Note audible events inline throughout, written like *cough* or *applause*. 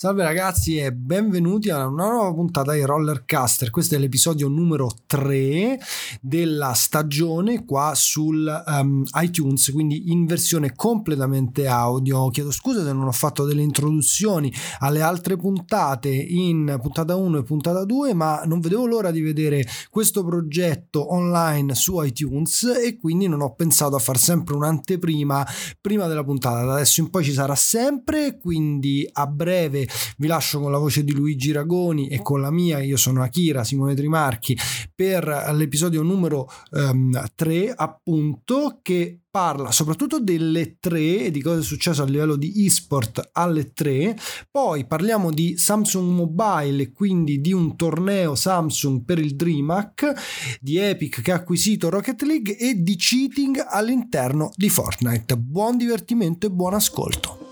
Salve ragazzi e benvenuti a una nuova puntata di Rollercaster. Questo è l'episodio numero 3 della stagione qua sul um, iTunes, quindi in versione completamente audio. Chiedo scusa se non ho fatto delle introduzioni alle altre puntate in puntata 1 e puntata 2, ma non vedevo l'ora di vedere questo progetto online su iTunes e quindi non ho pensato a far sempre un'anteprima prima della puntata. Da adesso in poi ci sarà sempre, quindi a breve vi lascio con la voce di Luigi Ragoni e con la mia, io sono Akira Simone Trimarchi, per l'episodio numero um, ehm, 3 appunto che parla soprattutto delle tre e di cosa è successo a livello di esport alle tre. Poi parliamo di Samsung Mobile quindi di un torneo Samsung per il DreamHack, di Epic che ha acquisito Rocket League e di cheating all'interno di Fortnite. Buon divertimento e buon ascolto.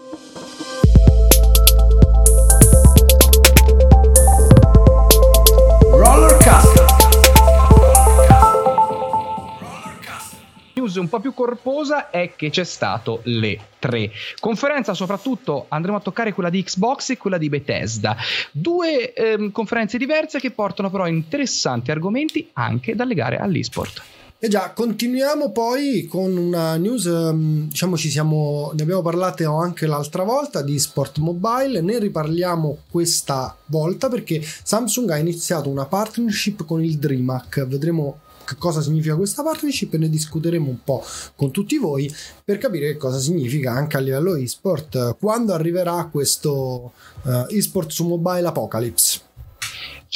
News un po' più corposa è che c'è stato le 3. Conferenza soprattutto andremo a toccare quella di Xbox e quella di Bethesda. Due ehm, conferenze diverse che portano però interessanti argomenti anche da legare all'esport. E già, continuiamo poi con una news, ehm, diciamo ci siamo, ne abbiamo parlato anche l'altra volta di Sport Mobile, ne riparliamo questa volta perché Samsung ha iniziato una partnership con il DreamHack, vedremo cosa significa questa partnership e ne discuteremo un po' con tutti voi per capire che cosa significa anche a livello esport quando arriverà questo uh, esport su mobile apocalypse.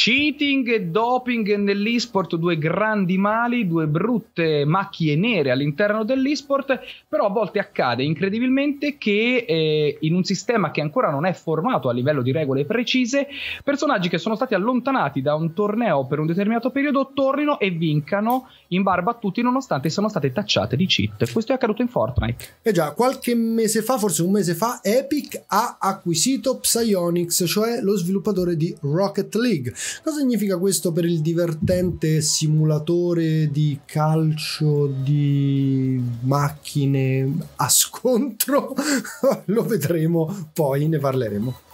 Cheating e doping nell'esport, due grandi mali, due brutte macchie nere all'interno dell'esport, però a volte accade incredibilmente che eh, in un sistema che ancora non è formato a livello di regole precise, personaggi che sono stati allontanati da un torneo per un determinato periodo tornino e vincano in barba a tutti nonostante siano state tacciate di cheat. Questo è accaduto in Fortnite. E già, qualche mese fa, forse un mese fa, Epic ha acquisito Psyonix, cioè lo sviluppatore di Rocket League. Cosa significa questo per il divertente simulatore di calcio di macchine a scontro? *laughs* Lo vedremo, poi ne parleremo.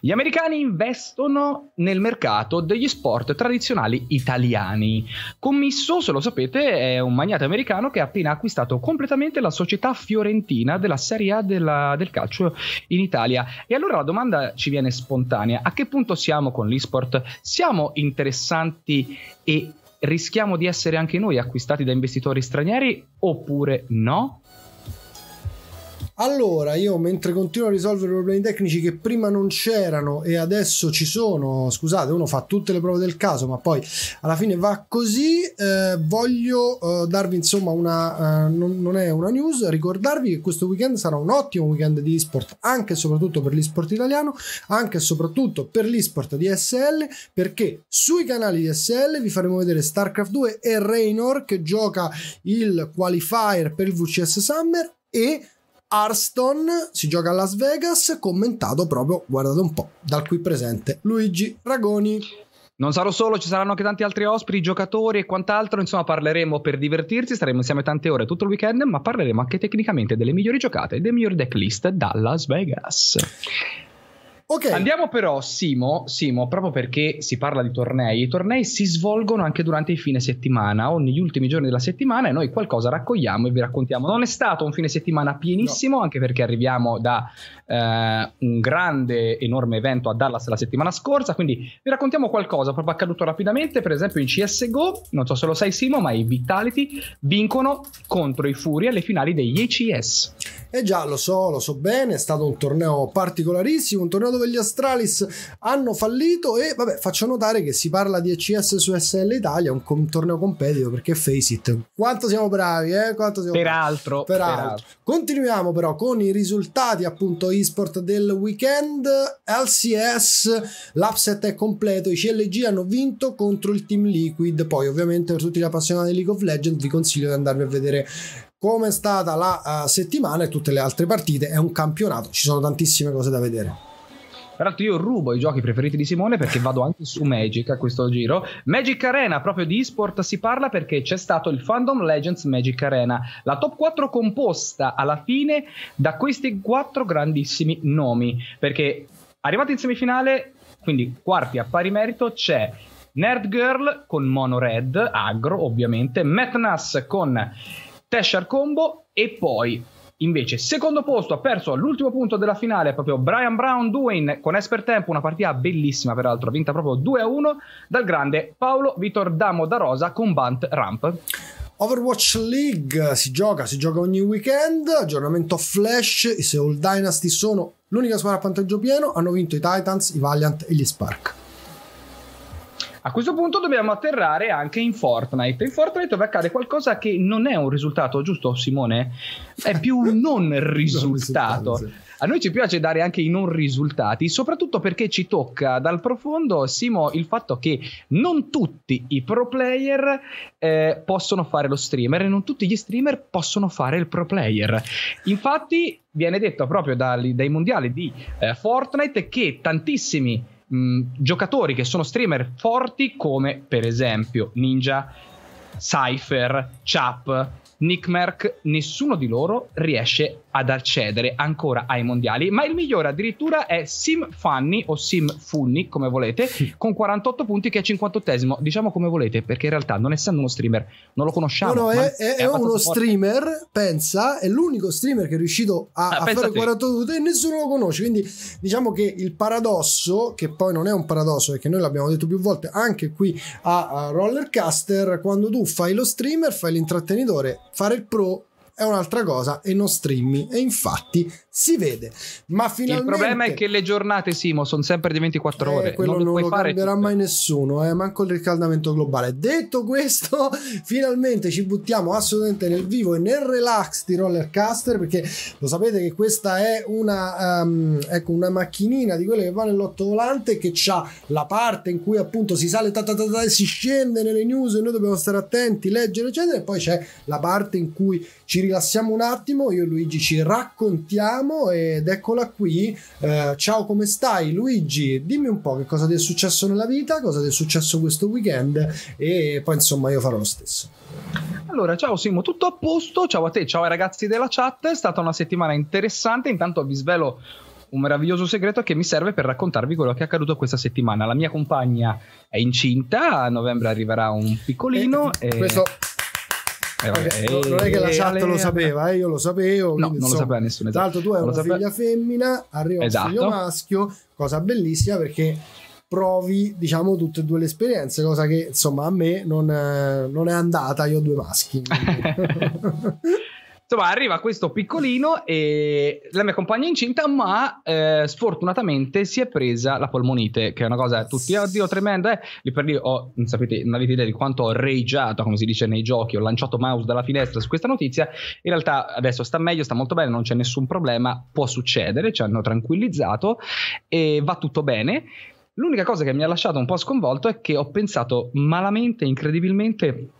Gli americani investono nel mercato degli sport tradizionali italiani. Commisso, se lo sapete, è un magnate americano che ha appena acquistato completamente la società fiorentina della Serie A della, del calcio in Italia. E allora la domanda ci viene spontanea: a che punto siamo con l'esport? Siamo interessanti e rischiamo di essere anche noi acquistati da investitori stranieri oppure no? Allora, io mentre continuo a risolvere problemi tecnici che prima non c'erano e adesso ci sono, scusate, uno fa tutte le prove del caso, ma poi alla fine va così, eh, voglio eh, darvi insomma una, eh, non, non, è una news, ricordarvi che questo weekend sarà un ottimo weekend di esport, anche e soprattutto per l'esport italiano, anche e soprattutto per l'esport di SL, perché sui canali di SL vi faremo vedere StarCraft 2 e Raynor che gioca il qualifier per il VCS Summer e Hearthstone si gioca a Las Vegas, commentato proprio, guardate un po', dal qui presente Luigi Ragoni. Non sarò solo, ci saranno anche tanti altri ospiti, giocatori e quant'altro. Insomma, parleremo per divertirsi, staremo insieme tante ore tutto il weekend, ma parleremo anche tecnicamente delle migliori giocate e dei migliori decklist da Las Vegas. Okay. Andiamo però, Simo, Simo, proprio perché si parla di tornei, i tornei si svolgono anche durante i fine settimana o negli ultimi giorni della settimana e noi qualcosa raccogliamo e vi raccontiamo. Non è stato un fine settimana pienissimo, no. anche perché arriviamo da eh, un grande, enorme evento a Dallas la settimana scorsa, quindi vi raccontiamo qualcosa proprio accaduto rapidamente, per esempio in CSGO, non so se lo sai Simo, ma i Vitality vincono contro i Fury alle finali degli ACS. Eh già, lo so, lo so bene, è stato un torneo particolarissimo, un torneo dove gli Astralis hanno fallito e vabbè, faccio notare che si parla di ECS su SL Italia, un, un torneo competitivo perché face it, quanto siamo bravi, eh? Quanto siamo peraltro, bravi. Peraltro. peraltro. Continuiamo però con i risultati appunto eSport del weekend. LCS, l'upset è completo, i CLG hanno vinto contro il Team Liquid, poi ovviamente per tutti gli appassionati di League of Legends vi consiglio di andarvi a vedere come è stata la uh, settimana e tutte le altre partite. È un campionato, ci sono tantissime cose da vedere. Peraltro io rubo i giochi preferiti di Simone perché vado anche su Magic a questo giro. Magic Arena, proprio di esport si parla perché c'è stato il Fandom Legends Magic Arena, la top 4 composta alla fine da questi quattro grandissimi nomi, perché Arrivati in semifinale, quindi quarti a pari merito, c'è Nerd Girl con Mono Red, agro ovviamente, Matt con Teshar Combo e poi Invece, secondo posto ha perso all'ultimo punto della finale proprio Brian Brown Duane con Esper Tempo, una partita bellissima peraltro, vinta proprio 2 a 1 dal grande Paolo Vitor Damo da Rosa con Bant Ramp. Overwatch League si gioca, si gioca ogni weekend, aggiornamento flash, i Seoul Dynasty sono l'unica squadra a vantaggio pieno, hanno vinto i Titans, i Valiant e gli Spark. A questo punto dobbiamo atterrare anche in Fortnite. In Fortnite dove accade qualcosa che non è un risultato, giusto Simone? È più un *laughs* non risultato. A noi ci piace dare anche i non risultati, soprattutto perché ci tocca dal profondo, Simo, il fatto che non tutti i pro player eh, possono fare lo streamer e non tutti gli streamer possono fare il pro player. Infatti viene detto proprio dai, dai mondiali di eh, Fortnite che tantissimi mh, giocatori che sono streamer forti come per esempio Ninja, Cypher, Chap, Nick Merck, nessuno di loro riesce ad accedere ancora ai mondiali, ma il migliore addirittura è Sim Funny o Sim Funny, come volete, con 48 punti che è 58esimo, diciamo come volete, perché in realtà non essendo uno streamer non lo conosciamo. No, no, è, è, è uno forte. streamer, pensa, è l'unico streamer che è riuscito a, ah, a fare 48 punti e nessuno lo conosce, quindi diciamo che il paradosso, che poi non è un paradosso perché noi l'abbiamo detto più volte anche qui a, a Rollercaster, quando tu fai lo streamer, fai l'intrattenitore, fare il pro è un'altra cosa e non streammi e infatti si vede ma finalmente il problema è che le giornate Simo sono sempre di 24 eh, ore quello non, non lo cambierà mai nessuno eh, manco il riscaldamento globale. Detto questo *laughs* finalmente ci buttiamo assolutamente nel vivo e nel relax di Rollercaster perché lo sapete che questa è una um, ecco una macchinina di quelle che va nell'otto volante che ha la parte in cui appunto si sale ta ta ta ta, si scende nelle news e noi dobbiamo stare attenti leggere eccetera e poi c'è la parte in cui ci rilassiamo un attimo, io e Luigi ci raccontiamo ed eccola qui. Eh, ciao, come stai Luigi? Dimmi un po' che cosa ti è successo nella vita, cosa ti è successo questo weekend e poi insomma io farò lo stesso. Allora, ciao Simo, tutto a posto? Ciao a te, ciao ai ragazzi della chat, è stata una settimana interessante, intanto vi svelo un meraviglioso segreto che mi serve per raccontarvi quello che è accaduto questa settimana. La mia compagna è incinta, a novembre arriverà un piccolino. E, e... Questo eh, vabbè, non è che la chat lo sapeva, eh, io lo sapevo. No, non lo sapeva nessuno. Esatto. Tra l'altro, tu hai una sapeva. figlia femmina, arriva esatto. un figlio maschio, cosa bellissima perché provi diciamo tutte e due le esperienze cosa che insomma a me non, eh, non è andata io ho due maschi *laughs* *laughs* Insomma, arriva questo piccolino e la mia compagna è incinta, ma eh, sfortunatamente si è presa la polmonite, che è una cosa tutti, oddio, tremenda. Eh. Lì per lì ho, non sapete, non avete idea di quanto ho rageato, come si dice nei giochi, ho lanciato mouse dalla finestra su questa notizia. In realtà adesso sta meglio, sta molto bene, non c'è nessun problema, può succedere, ci hanno tranquillizzato e va tutto bene. L'unica cosa che mi ha lasciato un po' sconvolto è che ho pensato malamente, incredibilmente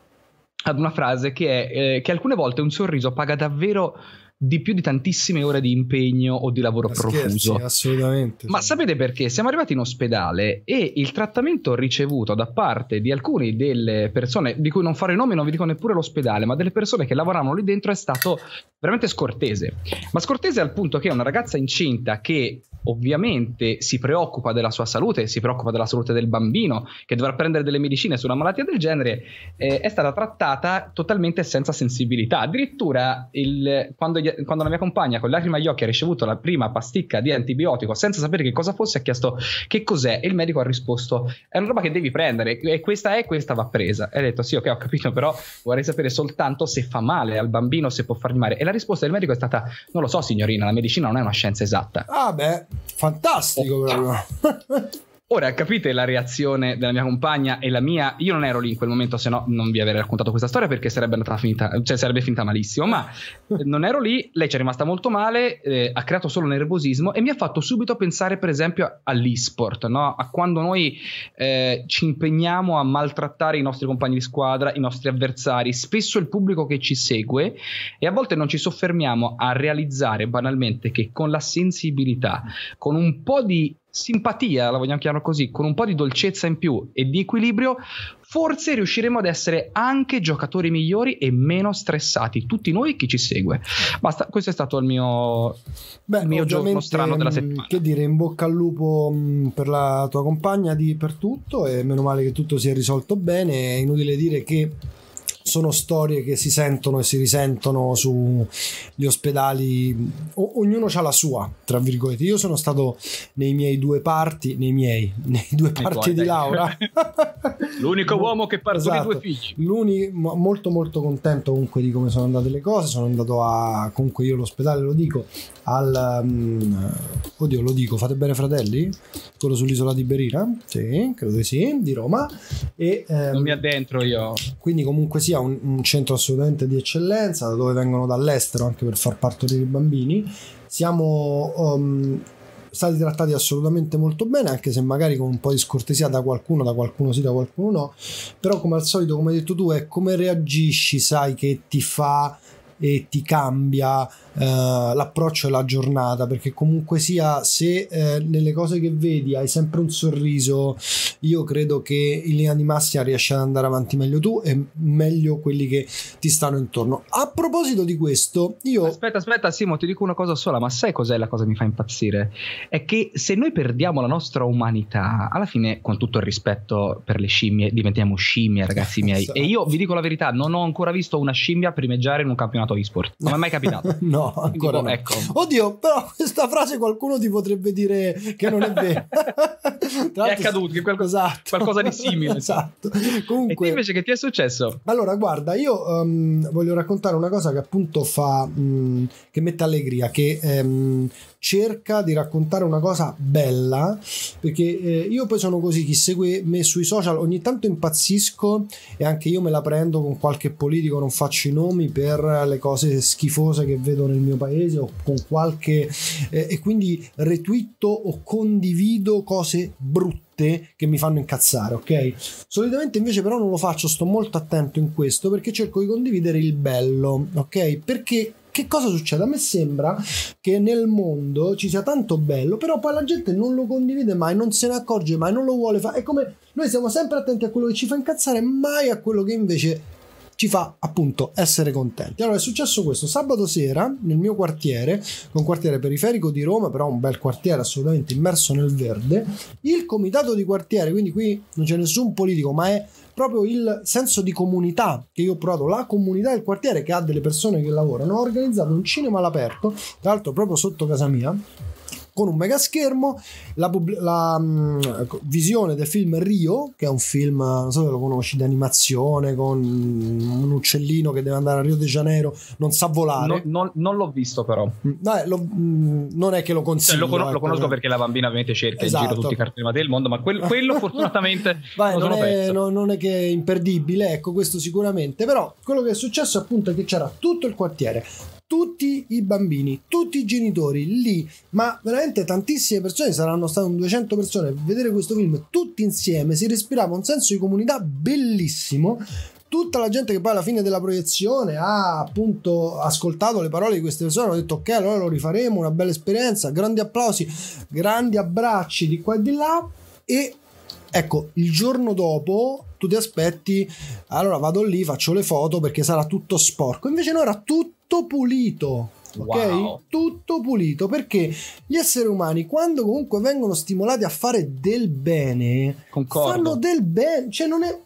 ad una frase che è eh, che alcune volte un sorriso paga davvero di più di tantissime ore di impegno o di lavoro Scherzi, profuso. Assolutamente. Ma sapete perché? Siamo arrivati in ospedale e il trattamento ricevuto da parte di alcune delle persone, di cui non fare nomi, non vi dico neppure l'ospedale, ma delle persone che lavoravano lì dentro è stato veramente scortese. Ma scortese al punto che una ragazza incinta che ovviamente si preoccupa della sua salute, si preoccupa della salute del bambino, che dovrà prendere delle medicine su una malattia del genere, eh, è stata trattata totalmente senza sensibilità. Addirittura il, quando, gli, quando, la mia compagna con lacrime agli occhi ha ricevuto la prima pasticca di antibiotico senza sapere che cosa fosse, ha chiesto che cos'è e il medico ha risposto è una roba che devi prendere e questa è, questa va presa. E ha detto sì, ok, ho capito, però vorrei sapere soltanto se fa male al bambino, se può fargli male. E la risposta del medico è stata non lo so signorina, la medicina non è una scienza esatta. Ah beh, fantastico oh, proprio. *laughs* Ora capite la reazione della mia compagna e la mia. Io non ero lì in quel momento, se no non vi avrei raccontato questa storia perché sarebbe andata finita, cioè sarebbe finita malissimo. Ma *laughs* non ero lì, lei ci è rimasta molto male, eh, ha creato solo nervosismo e mi ha fatto subito pensare, per esempio, all'e-sport, no? a quando noi eh, ci impegniamo a maltrattare i nostri compagni di squadra, i nostri avversari, spesso il pubblico che ci segue, e a volte non ci soffermiamo a realizzare banalmente che con la sensibilità, con un po' di simpatia, la vogliamo chiamare così, con un po' di dolcezza in più e di equilibrio, forse riusciremo ad essere anche giocatori migliori e meno stressati, tutti noi chi ci segue. Basta, questo è stato il mio, Beh, il mio giorno strano della settimana. Che dire, in bocca al lupo mh, per la tua compagna di, per tutto e meno male che tutto si è risolto bene, è inutile dire che sono storie che si sentono e si risentono sugli ospedali, o- ognuno ha la sua, tra virgolette. Io sono stato nei miei due parti, nei miei, *laughs* nei due Nei parti di. Laura. *laughs* L'unico uomo che partorì Esatto. due figli. L'uni- mo- molto molto contento comunque di come sono andate le cose sono andato a comunque io all'ospedale lo dico al mm, oddio lo dico fate bene fratelli quello sull'isola di Berina sì credo di sì di Roma e ehm, Non mi addentro io. quindi comunque sia un, un centro assolutamente di eccellenza da dove vengono dall'estero anche per far partorire i bambini. Siamo um, stati trattati assolutamente molto bene anche se magari con un po' di scortesia da qualcuno da qualcuno sì da qualcuno no. Però come al solito come hai detto tu è come reagisci sai che ti fa e ti cambia eh, l'approccio e la giornata perché comunque sia se eh, nelle cose che vedi hai sempre un sorriso io credo che in linea di massima riesci ad andare avanti meglio tu e meglio quelli che ti stanno intorno a proposito di questo io Aspetta, aspetta, Simo, ti dico una cosa sola, ma sai cos'è la cosa che mi fa impazzire? È che se noi perdiamo la nostra umanità, alla fine, con tutto il rispetto per le scimmie, diventiamo scimmie, ragazzi miei. *laughs* Esatto. E io vi dico la verità, non ho ancora visto una scimmia primeggiare in un campionato e-sport. Non mi è mai capitato. *laughs* no ancora Dico, no. ecco. oddio però questa frase qualcuno ti potrebbe dire che non è vero *laughs* È accaduto, che qualco- esatto. qualcosa di simile. esatto comunque invece che ti è successo? Allora, guarda, io ehm, voglio raccontare una cosa che appunto fa, mh, che mette allegria, che ehm, cerca di raccontare una cosa bella, perché eh, io poi sono così, chi segue me sui social ogni tanto impazzisco e anche io me la prendo con qualche politico, non faccio i nomi, per le cose schifose che vedo nel mio paese o con qualche... eh, e quindi retweeto o condivido cose brutte che mi fanno incazzare, ok? Solitamente invece però non lo faccio, sto molto attento in questo perché cerco di condividere il bello, ok? Perché che cosa succede? A me sembra che nel mondo ci sia tanto bello, però poi la gente non lo condivide mai, non se ne accorge mai, non lo vuole fare. È come noi siamo sempre attenti a quello che ci fa incazzare, mai a quello che invece ci fa appunto essere contenti. Allora è successo questo sabato sera nel mio quartiere, un quartiere periferico di Roma, però un bel quartiere assolutamente immerso nel verde. Il comitato di quartiere, quindi qui non c'è nessun politico, ma è proprio il senso di comunità che io ho provato, la comunità del quartiere che ha delle persone che lavorano, ha organizzato un cinema all'aperto, tra l'altro proprio sotto casa mia con un mega schermo la, pub- la, mh, visione del film Rio che è un film non so se lo conosci di animazione con un uccellino che deve andare a Rio de Janeiro non sa volare No- non, non l'ho visto però. Mm, no, eh, lo- mh, non è che lo Cioè, consiglio lo, cono- lo ecco, conosco eh. perché la bambina ovviamente cerca in Esatto. giro tutti i cartoni del mondo, ma quel- quello *laughs* fortunatamente Vai, non, sono è, no- non è che è imperdibile, ecco questo sicuramente, però quello che è successo appunto è che c'era tutto il quartiere, tutti i bambini, tutti i genitori lì, ma veramente tantissime persone, saranno state un 200 persone a vedere questo film tutti insieme, si respirava un senso di comunità bellissimo. Tutta la gente che poi alla fine della proiezione ha appunto ascoltato le parole di queste persone, hanno detto ok, allora lo rifaremo, una bella esperienza, grandi applausi, grandi abbracci di qua e di là e ecco, il giorno dopo tu ti aspetti, allora vado lì, faccio le foto perché sarà tutto sporco. Invece no, era tutto pulito. Ok? Wow. Tutto pulito perché gli esseri umani, quando comunque vengono stimolati a fare del bene, Concordo. fanno del bene, cioè non è.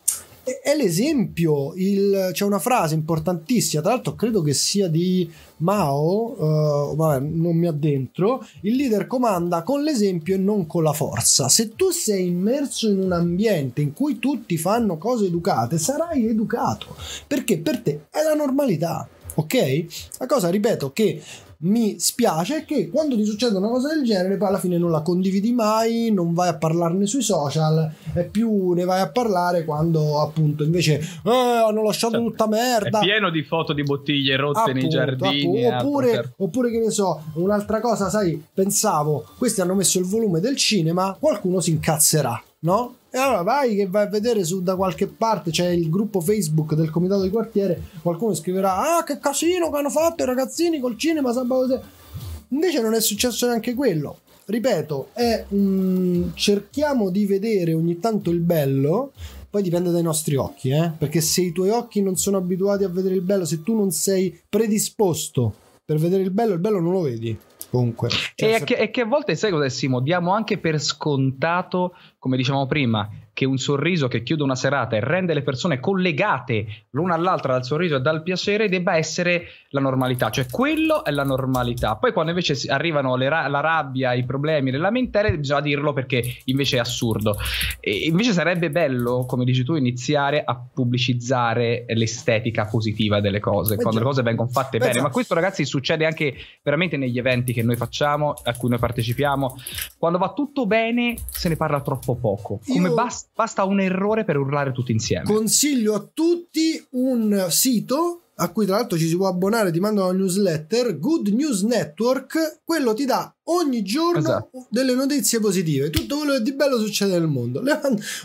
È l'esempio, il- c'è una frase importantissima, tra l'altro credo che sia di Mao, eh, vabbè, non mi addentro, il leader comanda con l'esempio e non con la forza. Se tu sei immerso in un ambiente in cui tutti fanno cose educate, sarai educato, perché per te è la normalità, ok? La cosa, ripeto, che mi spiace che quando ti succede una cosa del genere poi alla fine non la condividi mai, non vai a parlarne sui social e più ne vai a parlare quando appunto invece eh, hanno lasciato Cioè, tutta merda. È pieno di foto di bottiglie rotte nei Appunto, giardini. appunto. altro oppure, per- oppure che ne so, un'altra cosa, sai, pensavo, questi hanno messo il volume del cinema, qualcuno si incazzerà, no? E allora vai che vai a vedere su da qualche parte c'è il gruppo Facebook del comitato di quartiere, qualcuno scriverà "Ah, che casino che hanno fatto i ragazzini col cinema sabato sera". Invece non è successo neanche quello. ripeto, è un... cerchiamo di vedere ogni tanto il bello. Poi dipende dai nostri occhi, eh? perché se i tuoi occhi non sono abituati a vedere il bello, se tu non sei predisposto per vedere il bello, il bello non lo vedi comunque. Cioè, e, se... che, e, che, a volte, sai cosa Simo? Diamo anche per scontato, come dicevamo prima, che un sorriso che chiude una serata e rende le persone collegate l'una all'altra dal sorriso e dal piacere debba essere la normalità, cioè quello è la normalità. Poi quando invece arrivano ra- la rabbia, i problemi, le lamentele, bisogna dirlo perché invece è assurdo. E invece sarebbe bello, come dici tu, iniziare a pubblicizzare l'estetica positiva delle cose, Beh, quando già. le cose vengono fatte Beh, bene. Già. Ma questo ragazzi succede anche veramente negli eventi che noi facciamo, a cui noi partecipiamo. Quando va tutto bene se ne parla troppo poco. Come Io... basta basta un errore per urlare tutti insieme. Consiglio a tutti un sito a cui tra l'altro ci si può abbonare, ti mandano una newsletter, Good News Network, quello ti dà ogni giorno esatto. delle notizie positive, tutto quello che di bello succede nel mondo.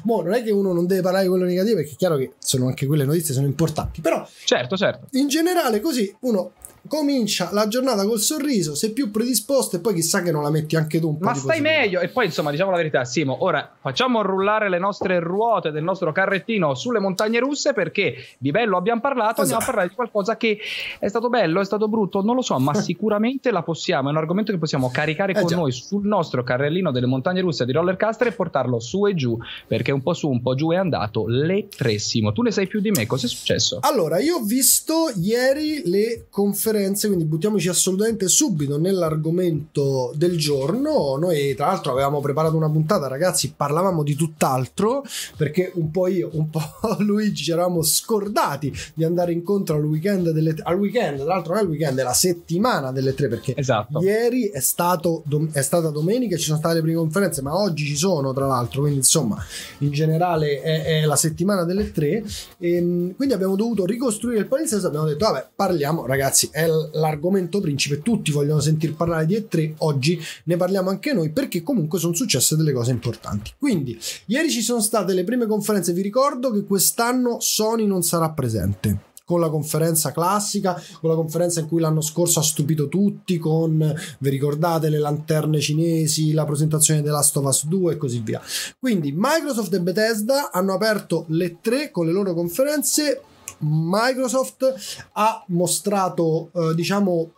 Mo, non è che uno non deve parlare di quello negativo, perché è chiaro che sono anche quelle notizie sono importanti, però certo, certo. in generale così uno comincia la giornata col sorriso, sei più predisposto e poi chissà che non la metti anche tu un po'. Ma stai meglio e poi insomma diciamo la verità Simo, ora facciamo rullare le nostre ruote del nostro carrettino sulle montagne russe perché di bello abbiamo parlato, esatto. andiamo a esatto. parlare di qualcosa che è stato bello, è stato brutto, non lo so, ma *laughs* sicuramente la possiamo, è un argomento che possiamo caricare eh con già. noi sul nostro carrellino delle montagne russe di Rollercaster e portarlo su e giù perché un po' su, un po' giù è andato le tre Simo. Tu ne sai più di me, cosa è successo? Allora, io ho visto ieri le conferenze, quindi buttiamoci assolutamente subito nell'argomento del giorno. Noi, tra l'altro, avevamo preparato una puntata, ragazzi, parlavamo di tutt'altro perché un po' io, un po' *laughs* Luigi ci eravamo scordati di andare incontro al weekend delle al weekend, tra l'altro non è il weekend, è la settimana delle tre perché esatto. ieri è, stato, è stata domenica e ci sono state le prime conferenze, ma oggi ci sono, tra l'altro, quindi insomma, in generale è, è la settimana delle tre e ehm, quindi abbiamo dovuto ricostruire il palinsesto, abbiamo detto vabbè, parliamo, ragazzi, è la l'argomento principe, tutti vogliono sentir parlare di E3, oggi ne parliamo anche noi perché comunque sono successe delle cose importanti. Quindi, ieri ci sono state le prime conferenze, vi ricordo che quest'anno Sony non sarà presente con la conferenza classica, con la conferenza in cui l'anno scorso ha stupito tutti, con, vi ricordate, le lanterne cinesi, la presentazione Last of Us 2 e così via. Quindi Microsoft e Bethesda hanno aperto le tre con le loro conferenze Microsoft ha mostrato, eh, diciamo,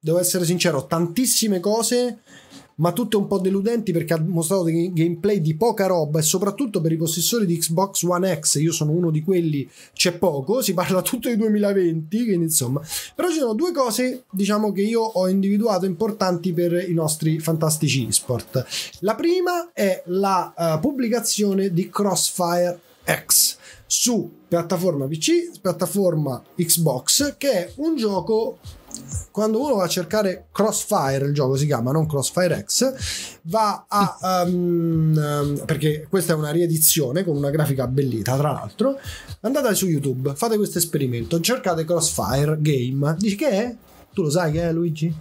devo essere sincero, tantissime cose ma tutte un po' deludenti perché ha mostrato dei gameplay di poca roba e soprattutto per i possessori di Xbox One X, io sono uno di quelli, c'è poco, si parla tutto di 2020, quindi insomma, però ci sono due cose, diciamo che io ho individuato importanti per i nostri fantastici esport. La prima è la uh, pubblicazione di Crossfire X su piattaforma PC, piattaforma Xbox, che è un gioco quando uno va a cercare Crossfire, il gioco si chiama, non Crossfire X, va a... Um, perché questa è una riedizione con una grafica abbellita, tra l'altro, andate su YouTube, fate questo esperimento, cercate Crossfire Game, dici che è? Tu lo sai che è Luigi?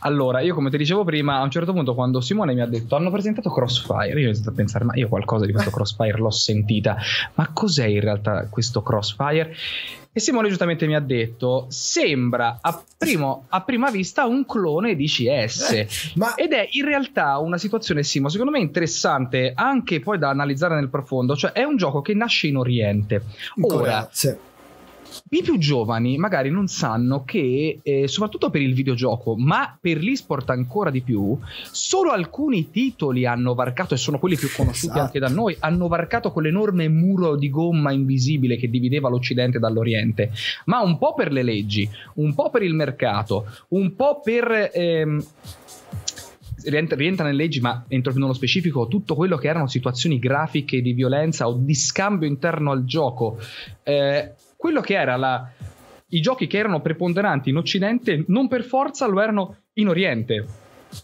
Allora, io come ti dicevo prima, a un certo punto quando Simone mi ha detto hanno presentato Crossfire, io ho iniziato a pensare, ma io qualcosa di questo Crossfire l'ho sentita, ma cos'è in realtà questo Crossfire? E Simone giustamente mi ha detto: sembra a, primo, a prima vista un clone di CS. Eh, ma... Ed è in realtà una situazione, Simo, secondo me interessante anche poi da analizzare nel profondo. Cioè, è un gioco che nasce in Oriente. Ora, sì i più giovani magari non sanno che, eh, soprattutto per il videogioco, ma per l'esport ancora di più, solo alcuni titoli hanno varcato, e sono quelli più conosciuti esatto. anche da noi, hanno varcato quell'enorme muro di gomma invisibile che divideva l'Occidente dall'Oriente. Ma un po' per le leggi, un po' per il mercato, un po' per. Ehm, rientra, rientra nelle leggi, ma entro più nello specifico, tutto quello che erano situazioni grafiche di violenza o di scambio interno al gioco. Eh, quello che era la, i giochi che erano preponderanti in Occidente non per forza lo erano in Oriente.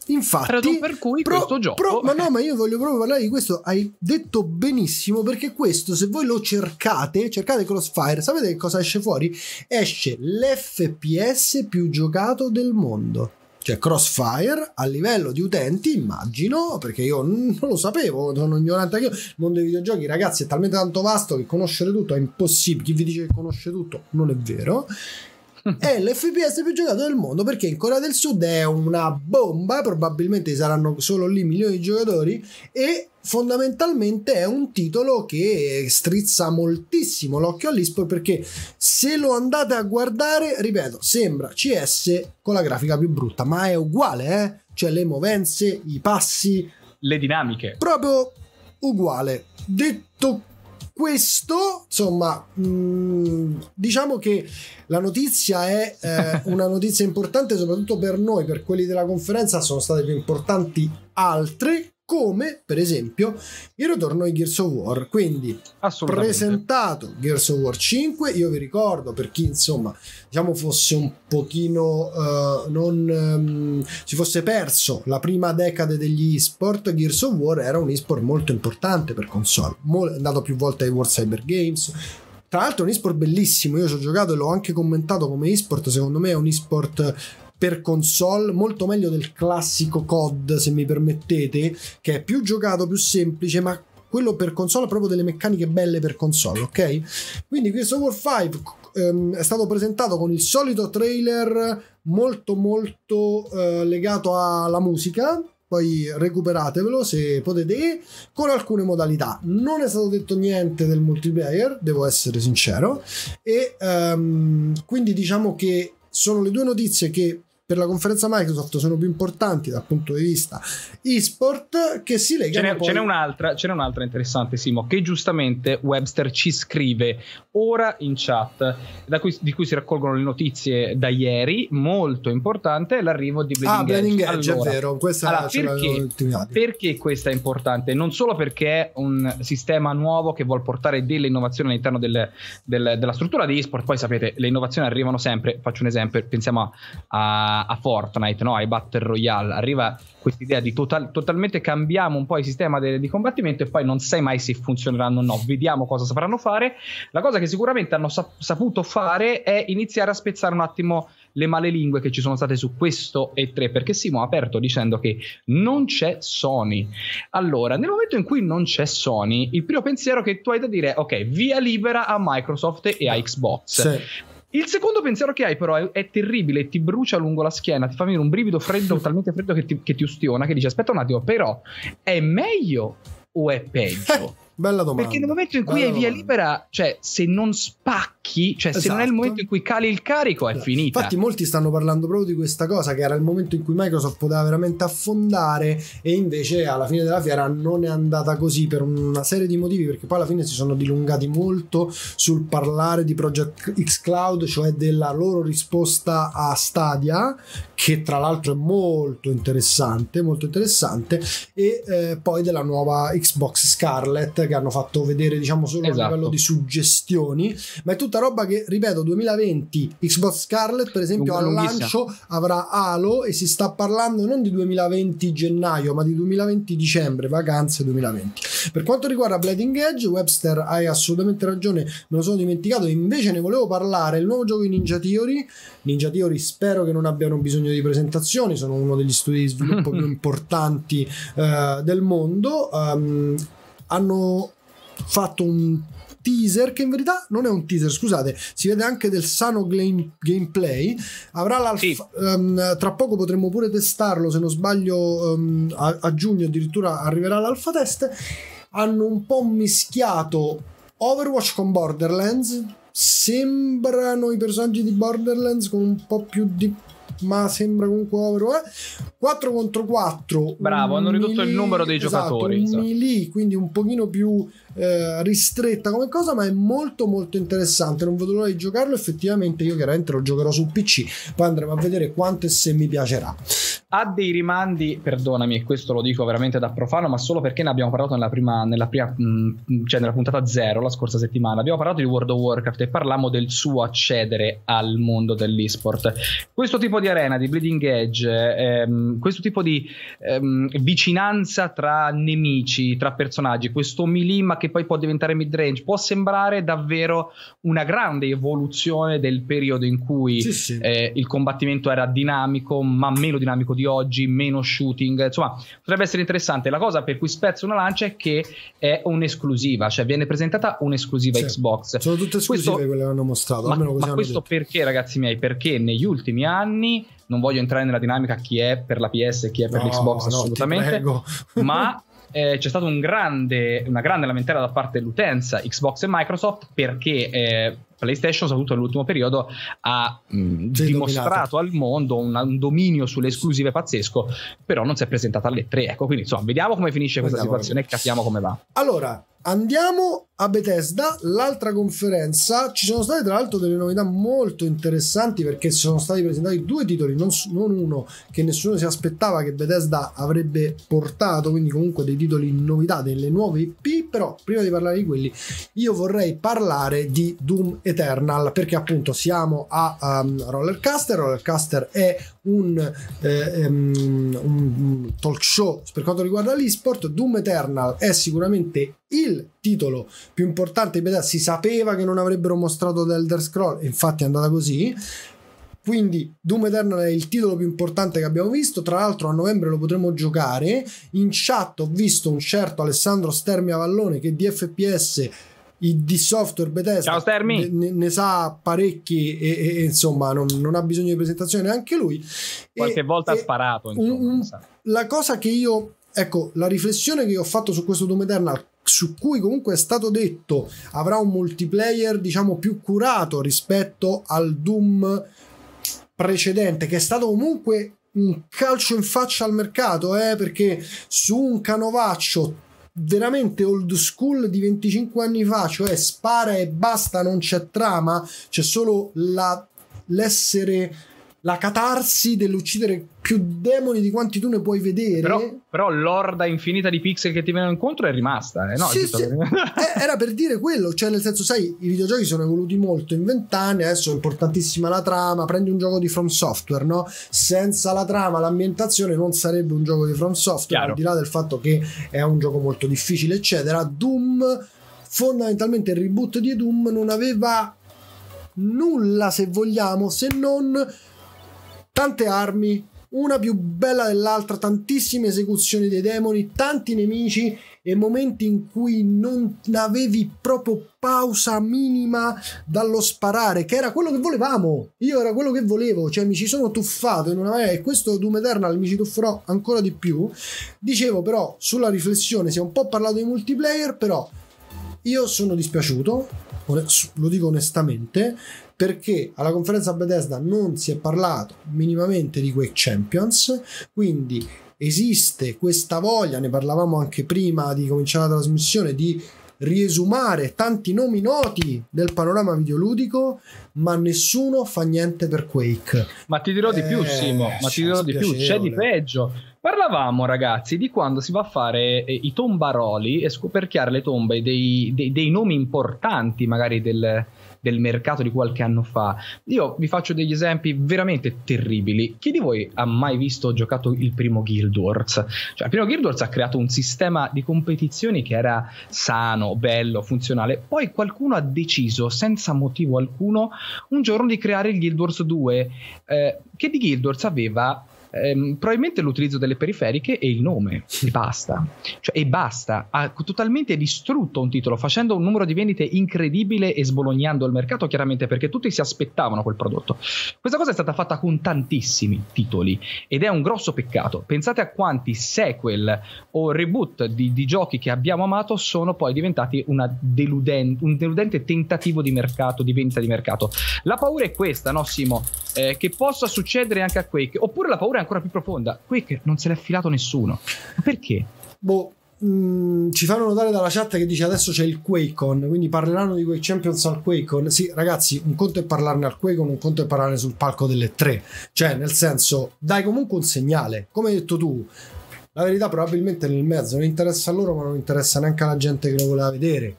Infatti, per cui pro, questo gioco. Pro, ma no, *laughs* ma io voglio proprio parlare di questo. Hai detto benissimo perché questo, se voi lo cercate, cercate Crossfire, sapete che cosa esce fuori? Esce l'FPS più giocato del mondo cioè Crossfire a livello di utenti, immagino, perché io non lo sapevo, sono ignorante anche io. Il mondo dei videogiochi, ragazzi, è talmente tanto vasto che conoscere tutto è impossibile. Chi vi dice che conosce tutto non è vero. È l'FPS più giocato del mondo perché in Corea del Sud è una bomba, probabilmente saranno solo lì milioni di giocatori e fondamentalmente è un titolo che strizza moltissimo l'occhio all'eSport perché se lo andate a guardare, ripeto, sembra CS con la grafica più brutta, ma è uguale, eh? Cioè le movenze, i passi, le dinamiche. Proprio uguale. Detto questo, insomma, mm, diciamo che la notizia è eh, una notizia importante soprattutto per noi, per quelli della conferenza, sono state più importanti altre come per esempio il ritorno di Gears of War. Quindi presentato Gears of War 5 io vi ricordo per chi insomma diciamo fosse un pochino uh, non um, si fosse perso la prima decade degli esport Gears of War era un esport molto importante per console. È andato più volte ai World Cyber Games. Tra l'altro è un esport bellissimo io ci ho giocato e l'ho anche commentato come esport secondo me è un esport per console, molto meglio del classico COD, se mi permettete, che è più giocato, più semplice, ma quello per console ha proprio delle meccaniche belle per console, ok? Quindi questo War 5 ehm, è stato presentato con il solito trailer molto molto eh, legato alla musica, poi recuperatevelo se potete con alcune modalità. Non è stato detto niente del multiplayer devo essere sincero. E um, quindi diciamo che sono le due notizie che per la conferenza Microsoft sono più importanti dal punto di vista e-sport che si legano ce n'è, poi... ce n'è, un'altra, ce n'è un'altra interessante Simo che giustamente Webster ci scrive ora in chat cui, di cui si raccolgono le notizie da ieri molto importante è l'arrivo di Bleeding ah, Bleeding Edge, Edge allora, è vero questa allora, perché, perché questa è importante? Non solo perché è un sistema nuovo che vuole portare delle innovazioni all'interno del, del, della struttura di e-sport poi sapete le innovazioni arrivano sempre faccio un esempio pensiamo a a, Fortnite, no? ai Battle Royale, arriva questa idea di total, totalmente cambiamo un po' il sistema de, di combattimento e poi non sai mai se funzioneranno o no, vediamo cosa sapranno fare. La cosa che sicuramente hanno sap- saputo fare è iniziare a spezzare un attimo le male lingue che ci sono state su questo E3 perché Simo ha aperto dicendo che non c'è Sony allora nel momento in cui non c'è Sony il primo pensiero che tu hai da dire è ok via libera a Microsoft e a Xbox sì. Il secondo pensiero che hai, però, è, è, terribile, ti brucia lungo la schiena, ti fa venire un brivido freddo, *laughs* talmente freddo che ti, che ti ustiona, che dice: Aspetta un attimo, però è meglio o è peggio? *laughs* Bella domanda. Perché nel momento in cui Bella hai via domanda. libera, cioè se non spacchi, cioè esatto. se non è il esatto. momento in cui cali il carico, è esatto. finita. Infatti, molti stanno parlando proprio di questa cosa, che era il momento in cui Microsoft poteva veramente affondare, e invece alla fine della fiera non è andata così per una serie di motivi, perché poi alla fine si sono dilungati molto sul parlare di Project X Cloud, cioè della loro risposta a Stadia, che tra l'altro è molto interessante, molto interessante, e eh, poi della nuova Xbox Scarlett che hanno fatto vedere diciamo solo esatto. a livello di suggestioni ma è tutta roba che ripeto 2020 Xbox Scarlet per esempio al lancio avrà Halo e si sta parlando non di 2020 gennaio ma di 2020 dicembre vacanze 2020 per quanto riguarda Bleeding Edge Webster hai assolutamente ragione me lo sono dimenticato. Invece ne volevo parlare il nuovo gioco di Ninja Theory. Ninja Theory spero che non abbiano bisogno di presentazioni sono uno degli studi di sviluppo *laughs* più importanti uh, del mondo. Um, hanno fatto un teaser che in verità non è un teaser scusate si vede anche del sano game, gameplay. Avrà l'alfa sì. um, tra poco potremmo pure testarlo se non sbaglio um, a, a, giugno addirittura arriverà l'alfa test. Hanno un po' mischiato Overwatch con Borderlands. Sembrano i personaggi di Borderlands con un po' più di ma sembra comunque overo. Eh? 4 contro 4. Bravo, hanno ridotto melee, il numero dei esatto, giocatori. Un melee, quindi un pochino più eh, ristretta come cosa, ma è molto molto interessante. Non vedo l'ora di giocarlo. Effettivamente, io chiaramente lo giocherò sul PC. Poi andremo a vedere quanto e se mi piacerà. Ha dei rimandi, perdonami, e questo lo dico veramente da profano, ma solo perché ne abbiamo parlato nella prima, nella prima mh, cioè nella puntata zero la scorsa settimana. Abbiamo parlato di World of Warcraft e parlammo del suo accedere al mondo dell'esport. Questo tipo di di arena, di bleeding edge, ehm, questo tipo di ehm, vicinanza tra nemici, tra personaggi, questo melee che poi può diventare mid range, può sembrare davvero una grande evoluzione del periodo in cui sì, sì. Eh, il combattimento era dinamico, ma meno dinamico di oggi, meno shooting. Insomma, potrebbe essere interessante. La cosa per cui spezzo una lancia è che è un'esclusiva, cioè viene presentata un'esclusiva sì. Xbox. Sono tutte esclusive questo, quelle che hanno mostrato. Ma, ma questo detto. perché, ragazzi miei? Perché negli ultimi anni non voglio entrare nella dinamica chi è per la PS e chi è per no, l'Xbox, no, assolutamente. *laughs* ma eh, c'è stata un grande, una grande lamentela da parte dell'utenza Xbox e Microsoft perché eh, PlayStation, soprattutto nell'ultimo periodo, ha mh, dimostrato dominato. al mondo un, un, dominio sulle esclusive pazzesco, però non si è presentata alle tre. Ecco, quindi insomma, vediamo come finisce questa vediamo situazione e capiamo come va. Allora, Andiamo a Bethesda, l'altra conferenza. Ci sono state tra l'altro delle novità molto interessanti perché sono stati presentati due titoli, non, non, uno che nessuno si aspettava che Bethesda avrebbe portato, quindi comunque dei titoli novità, delle nuove IP. Però prima di parlare di quelli, io vorrei parlare di Doom Eternal perché appunto siamo a um, Rollercaster. Rollercaster è un, eh, um, un talk show per quanto riguarda l'esport. Doom Eternal è sicuramente il titolo più importante di Bethesda si sapeva che non avrebbero mostrato The Elder Scroll infatti è andata così. Quindi Doom Eternal è il titolo più importante che abbiamo visto. Tra l'altro a novembre lo potremo giocare. In chat ho visto un certo Alessandro Stermi Avallone che di FPS di software Bethesda ne, ne, sa parecchi e, e, e insomma non, non, ha bisogno di presentazione neanche lui. Qualche e, volta ha sparato insomma, un, la cosa che io ecco la riflessione che io ho fatto su questo Doom Eternal su cui comunque è stato detto avrà un multiplayer diciamo più curato rispetto al Doom precedente che è stato comunque un calcio in faccia al mercato eh, perché su un canovaccio veramente old school di 25 anni fa cioè spara e basta non c'è trama c'è solo la, l'essere la catarsi dell'uccidere più demoni di quanti tu ne puoi vedere. Però, però l'orda infinita di pixel che ti vengono incontro è rimasta. Eh? No, sì, sì. *laughs* Eh, era per dire quello, cioè nel senso, sai, i videogiochi sono evoluti molto in vent'anni, adesso è importantissima la trama, prendi un gioco di From Software, no? Senza la trama, l'ambientazione non sarebbe un gioco di From Software, Chiaro. al di là del fatto che è un gioco molto difficile, eccetera. Doom, fondamentalmente il reboot di Doom non aveva nulla, se vogliamo, se non tante armi, una più bella dell'altra, tantissime esecuzioni dei demoni, tanti nemici e momenti in cui non avevi proprio pausa minima dallo sparare, che era quello che volevamo. Io era quello che volevo, cioè mi ci sono tuffato in una maniera e questo Doom Eternal mi ci tufferò ancora di più. Dicevo però sulla riflessione, si è un po' parlato di multiplayer, però io sono dispiaciuto, lo dico onestamente, perché alla conferenza Bethesda non si è parlato minimamente di Quake Champions, quindi esiste questa voglia, ne parlavamo anche prima di cominciare la trasmissione, di riesumare tanti nomi noti del panorama videoludico, ma nessuno fa niente per Quake. Ma ti dirò di più, eh, Simo, ma ti dirò di più, c'è di peggio. Parlavamo, ragazzi, di quando si va a fare eh, i tombaroli e scoperchiare le tombe dei, dei, dei nomi importanti, magari del, del mercato di qualche anno fa. Io vi faccio degli esempi veramente terribili. Chi di voi ha mai visto o giocato il primo Guild Wars? Cioè, il primo Guild Wars ha creato un sistema di competizioni che era sano, bello, funzionale. Poi qualcuno ha deciso, senza motivo alcuno, un giorno di creare il Guild Wars 2, eh, che di Guild Wars aveva ehm, probabilmente l'utilizzo delle periferiche e il nome e basta. Cioè, e basta. Ha totalmente distrutto un titolo facendo un numero di vendite incredibile e sbolognando il mercato chiaramente perché tutti si aspettavano quel prodotto. Questa cosa è stata fatta con tantissimi titoli ed è un grosso peccato. Pensate a quanti sequel o reboot di, di giochi che abbiamo amato sono poi diventati deluden- un deludente tentativo di mercato, di vendita di mercato. La paura è questa, no Simo? Eh, che possa succedere anche a Quake. Oppure la paura è ancora più profonda. Quake non se l'è filato nessuno. Perché? Boh, mm, ci fanno notare dalla chat che dice adesso c'è il QuakeCon, quindi parleranno di Quake Champions al QuakeCon. Sì, ragazzi, un conto è parlarne al QuakeCon, un conto è parlarne sul palco delle tre. Cioè, nel senso, dai comunque un segnale. Come hai detto tu, la verità probabilmente nel mezzo non interessa a loro, ma non interessa neanche alla gente che lo voleva vedere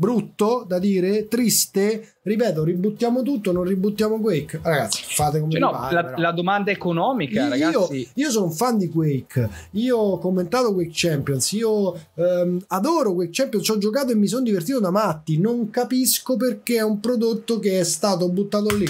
brutto da dire, triste. Ripeto, ributtiamo tutto, non ributtiamo Quake. Ragazzi, fate come cioè, no, pare, la, la, domanda economica, io, ragazzi. Io sono un fan di Quake. Io ho commentato Quake Champions. Io ehm, adoro Quake Champions. Ci ho giocato e mi sono divertito da matti. Non capisco perché è un prodotto che è stato buttato lì.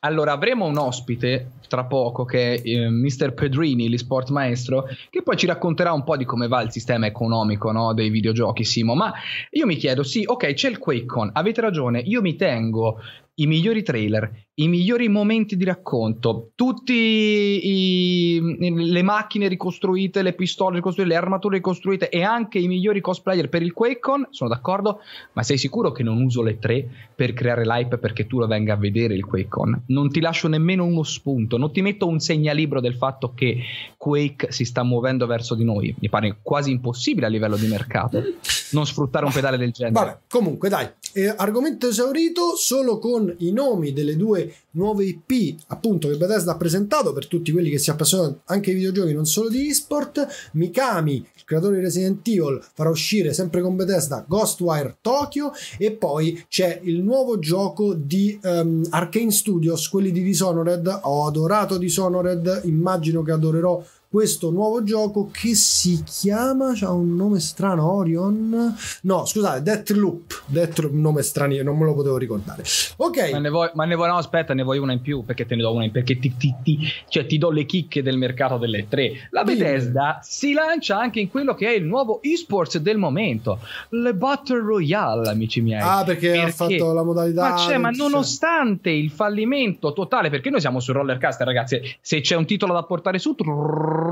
Allora, avremo un ospite tra poco che è eh, Mr. Pedrini, l'esport maestro, che poi ci racconterà un po' di come va il sistema economico no, dei videogiochi, Simo. Ma io mi chiedo, sì, ok, c'è il QuakeCon, avete ragione, io mi tengo i migliori trailer, i migliori momenti di racconto, tutte le macchine ricostruite, le pistole ricostruite, le armature ricostruite e anche i migliori cosplayer per il QuakeCon, sono d'accordo, ma sei sicuro che non uso le tre per creare l'hype perché tu lo venga a vedere il QuakeCon? Non ti lascio nemmeno uno spunto, non ti metto un segnalibro del fatto che Quake si sta muovendo verso di noi, mi pare quasi impossibile a livello di mercato non sfruttare un pedale del genere. Vabbè, comunque dai, eh, argomento esaurito solo con i nomi delle due nuove IP appunto che Bethesda ha presentato per tutti quelli che si appassionano anche ai videogiochi non solo di esport. Mikami il creatore di Resident Evil farà uscire sempre con Bethesda Ghostwire Tokyo. E poi c'è il nuovo gioco di um, Arcane Studios quelli di Dishonored ho adorato Dishonored immagino che adorerò questo nuovo gioco che si chiama, c'ha un nome strano, Orion? No, scusate, Deathloop, Deathloop, nome strano, non me lo potevo ricordare. Ok. Ma ne vuoi, ma ne vuoi no, aspetta, ne vuoi una in più, perché te ne do una in più, perché ti, ti, ti, cioè, ti do le chicche del mercato delle tre. La Bethesda si lancia anche in quello che è il nuovo esports del momento, le Battle Royale, amici miei. Ah, perché, perché ha fatto la modalità... Ma c'è, ma nonostante il fallimento totale, perché noi siamo su Rollercaster, ragazzi, se c'è un titolo da portare su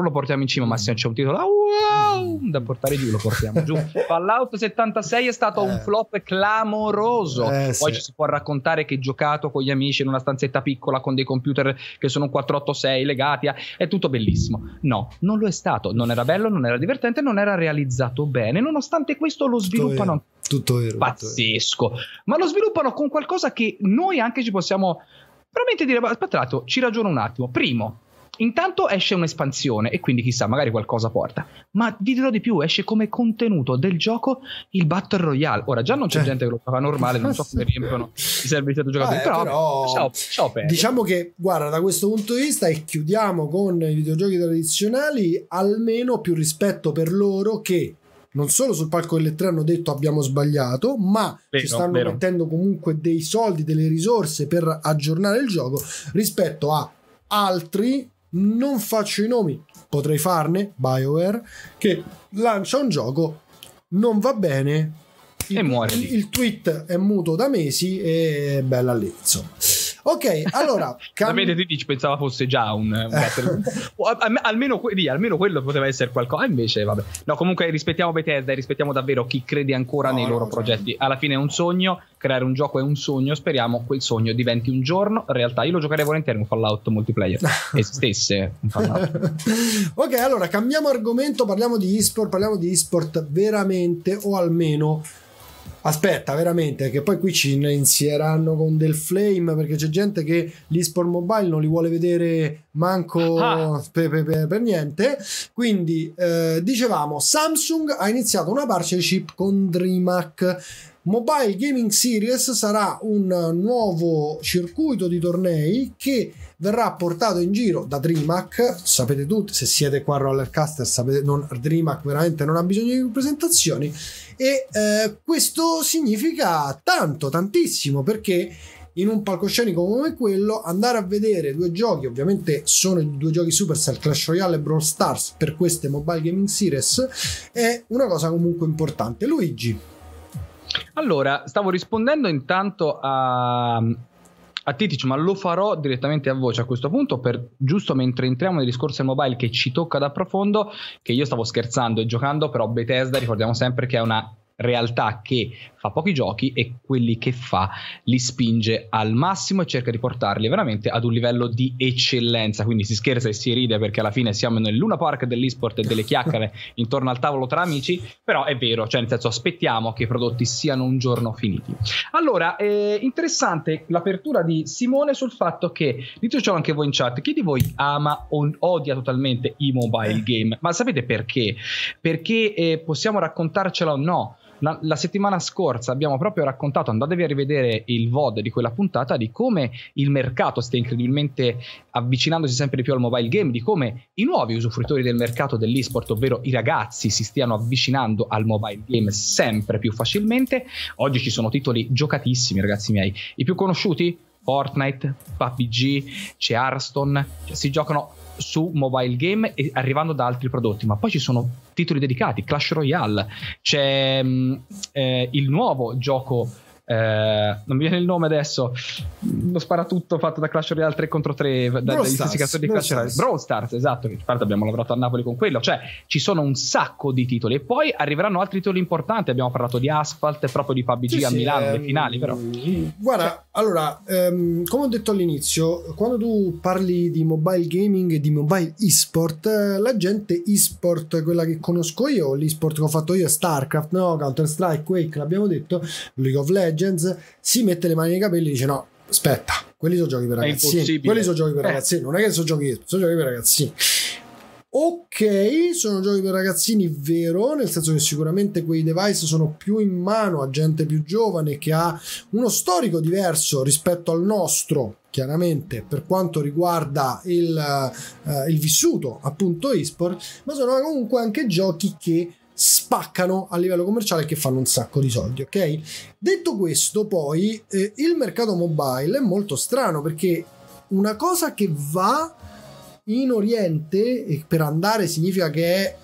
lo portiamo in cima, ma se c'è un titolo da, wow, da portare giù, lo portiamo giù. *laughs* Fallout 76 è stato eh. un flop clamoroso. Eh, Poi sì. ci si può raccontare che giocato con gli amici in una stanzetta piccola con dei computer che sono 486 legati, a... è tutto bellissimo. No, non lo è stato. Non era bello, non era divertente, non era realizzato bene. Nonostante questo, lo sviluppano. Tutto vero. Pazzesco. Tutto vero. Ma lo sviluppano con qualcosa che noi anche ci possiamo veramente dire. Aspetta, ci ragiono un attimo. Primo, Intanto esce un'espansione e quindi chissà, magari qualcosa porta. Ma vi dirò di più, esce come contenuto del gioco il Battle Royale. Ora già non c'è cioè. gente che lo fa normale, non so come riempiono *laughs* i servizi da giocatori, però, però ciao, ciao diciamo che guarda, da questo punto di vista e chiudiamo con i videogiochi tradizionali, almeno più rispetto per loro che non solo sul palco delle tre hanno detto abbiamo sbagliato, ma vero, ci stanno vero. mettendo comunque dei soldi, delle risorse per aggiornare il gioco rispetto a altri non faccio i nomi, potrei farne, BioWare, che lancia un gioco, non va bene, il, e muore. Il, il, tweet è muto da mesi e bella lì, insomma. Ok, allora. *laughs* Cam- Sapete, tu dici pensava fosse già un, un *laughs* almeno, almeno, quello poteva essere qualcosa. Invece, vabbè. No, comunque rispettiamo Bethesda e rispettiamo davvero chi crede ancora no, nei loro no, progetti. Alla fine è un sogno, creare un gioco è un sogno. Speriamo quel sogno diventi un giorno realtà. Io lo giocherei volentieri un Fallout multiplayer. *laughs* Esistesse un Fallout. ok, allora cambiamo argomento, parliamo di esport, parliamo di esport veramente o almeno Aspetta, veramente, che poi qui ci insieranno con del flame perché c'è gente che l'eSport Mobile non li vuole vedere manco ah. per, per, per, niente. Quindi, eh, dicevamo, Samsung ha iniziato una partnership con DreamHack. Mobile Gaming Series sarà un nuovo circuito di tornei che verrà portato in giro da DreamHack. Sapete tutti, se siete qua a Rollercaster, sapete, non, DreamHack veramente non ha bisogno di presentazioni e eh, questo significa tanto, tantissimo, perché in un palcoscenico come quello andare a vedere due giochi, ovviamente sono i due giochi Supercell, Clash Royale e Brawl Stars per queste Mobile Gaming Series, è una cosa comunque importante. Luigi. Allora, stavo rispondendo intanto a, a Titic, ma lo farò direttamente a voce a questo punto, per giusto mentre entriamo nei discorsi mobile che ci tocca da profondo, che io stavo scherzando e giocando, però Bethesda ricordiamo sempre che è una realtà che fa pochi giochi e quelli che fa li spinge al massimo e cerca di portarli veramente ad un livello di eccellenza. Quindi si scherza e si ride perché alla fine siamo nel Luna Park dell'esport e delle chiacchiere *laughs* intorno al tavolo tra amici, però è vero, cioè nel senso aspettiamo che i prodotti siano un giorno finiti. Allora, è interessante l'apertura di Simone sul fatto che, ditecelo anche voi in chat, chi di voi ama o odia totalmente i mobile game? Ma sapete perché? Perché eh, possiamo raccontarcela o no? La, la, settimana scorsa abbiamo proprio raccontato, andatevi a rivedere il VOD di quella puntata, di come il mercato stia incredibilmente avvicinandosi sempre di più al mobile game, di come i nuovi usufruitori del mercato dell'esport, ovvero i ragazzi, si stiano avvicinando al mobile game sempre più facilmente. Oggi ci sono titoli giocatissimi, ragazzi miei. I più conosciuti? Fortnite, PUBG, c'è Hearthstone, cioè si giocano su mobile game e arrivando da altri prodotti, ma poi ci sono titoli dedicati, Clash Royale, c'è mm, eh, il nuovo gioco eh, non mi viene il nome adesso. Lo sparatutto fatto da Clash Royale 3 contro 3 da, dagli stessi creatori di Clash Royale. Brawl Stars, esatto. Che parte abbiamo lavorato a Napoli con quello. Cioè, ci sono un sacco di titoli. E poi arriveranno altri titoli importanti. Abbiamo parlato di Asphalt e proprio di PUBG sì, a Milano, ehm, le finali, però. Guarda, cioè, allora, ehm, come ho detto all'inizio, quando tu parli di mobile gaming e di mobile esport, la gente esport, quella che conosco io, l'esport che ho fatto io è StarCraft, no? Counter Strike, Quake, l'abbiamo detto, League of Legends Legends, si mette le mani nei capelli e dice no, aspetta, quelli sono giochi per ragazzini. Quelli sono giochi per eh. ragazzini, non è che sono giochi, sono giochi per ragazzini. Ok, sono giochi per ragazzini, vero, nel senso che sicuramente quei device sono più in mano a gente più giovane che ha uno storico diverso rispetto al nostro, chiaramente per quanto riguarda il, uh, il vissuto appunto eSport, ma sono comunque anche giochi che spaccano a livello commerciale e che fanno un sacco di soldi, ok? Detto questo, poi eh, il mercato mobile è molto strano perché una cosa che va in Oriente e per andare significa che è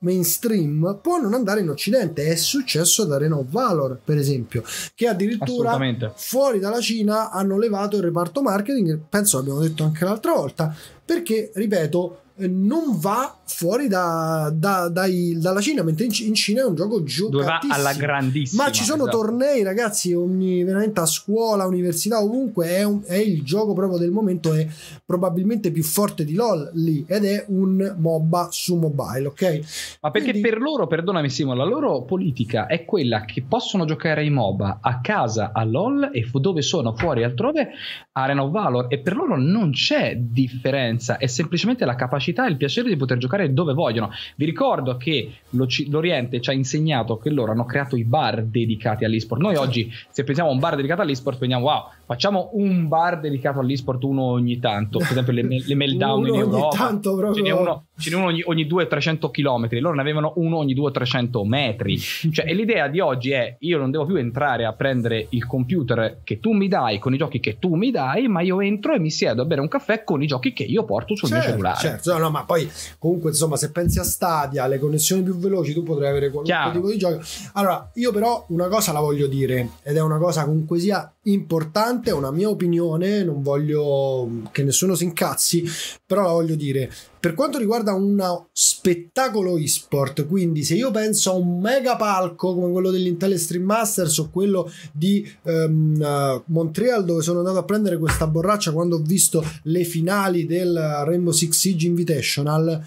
mainstream può non andare in occidente è successo ad Arena of Valor per esempio che addirittura fuori dalla Cina hanno levato il reparto marketing penso l'abbiamo detto anche l'altra volta perché ripeto eh, non va fuori da, da, dai, dalla Cina, mentre in, in, Cina è un gioco giocatissimo. alla grandissima. Ma ci sono esatto. tornei, ragazzi, ogni, veramente a scuola, università, ovunque, è, un, è, il gioco proprio del momento, è probabilmente più forte di LoL lì, ed è un MOBA su mobile, ok? Ma perché Quindi... per loro, perdonami Simo, la loro politica è quella che possono giocare ai MOBA a casa a LoL e dove sono fuori altrove Arena of Valor, e per loro non c'è differenza, è semplicemente la capacità e il piacere di poter giocare dove vogliono. Vi ricordo che l'Oriente ci ha insegnato che loro hanno creato i bar dedicati all'esport. Noi oggi, se pensiamo a un bar dedicato all'esport, pensiamo wow, facciamo un bar dedicato all'esport uno ogni tanto. Per esempio, le, le meltdown *laughs* in Europa. Tanto proprio. Ce n'è uno, ce n'è uno ogni, ogni 200-300 km. Loro ne avevano uno ogni 200-300 metri. Cioè, e l'idea di oggi è: io non devo più entrare a prendere il computer che tu mi dai con i giochi che tu mi dai, ma io entro e mi siedo a bere un caffè con i giochi che io porto sul certo, mio cellulare. Certo, no, ma poi comunque insomma se pensi a Stadia alle connessioni più veloci tu potrai avere qualunque Chiaro. tipo di gioco allora io però una cosa la voglio dire ed è una cosa comunque sia importante è una mia opinione non voglio che nessuno si incazzi però la voglio dire per quanto riguarda uno spettacolo esport, quindi se io penso a un mega palco come quello dell'Intel Stream Masters o quello di um, Montreal dove sono andato a prendere questa borraccia quando ho visto le finali del Rainbow Six Siege Invitational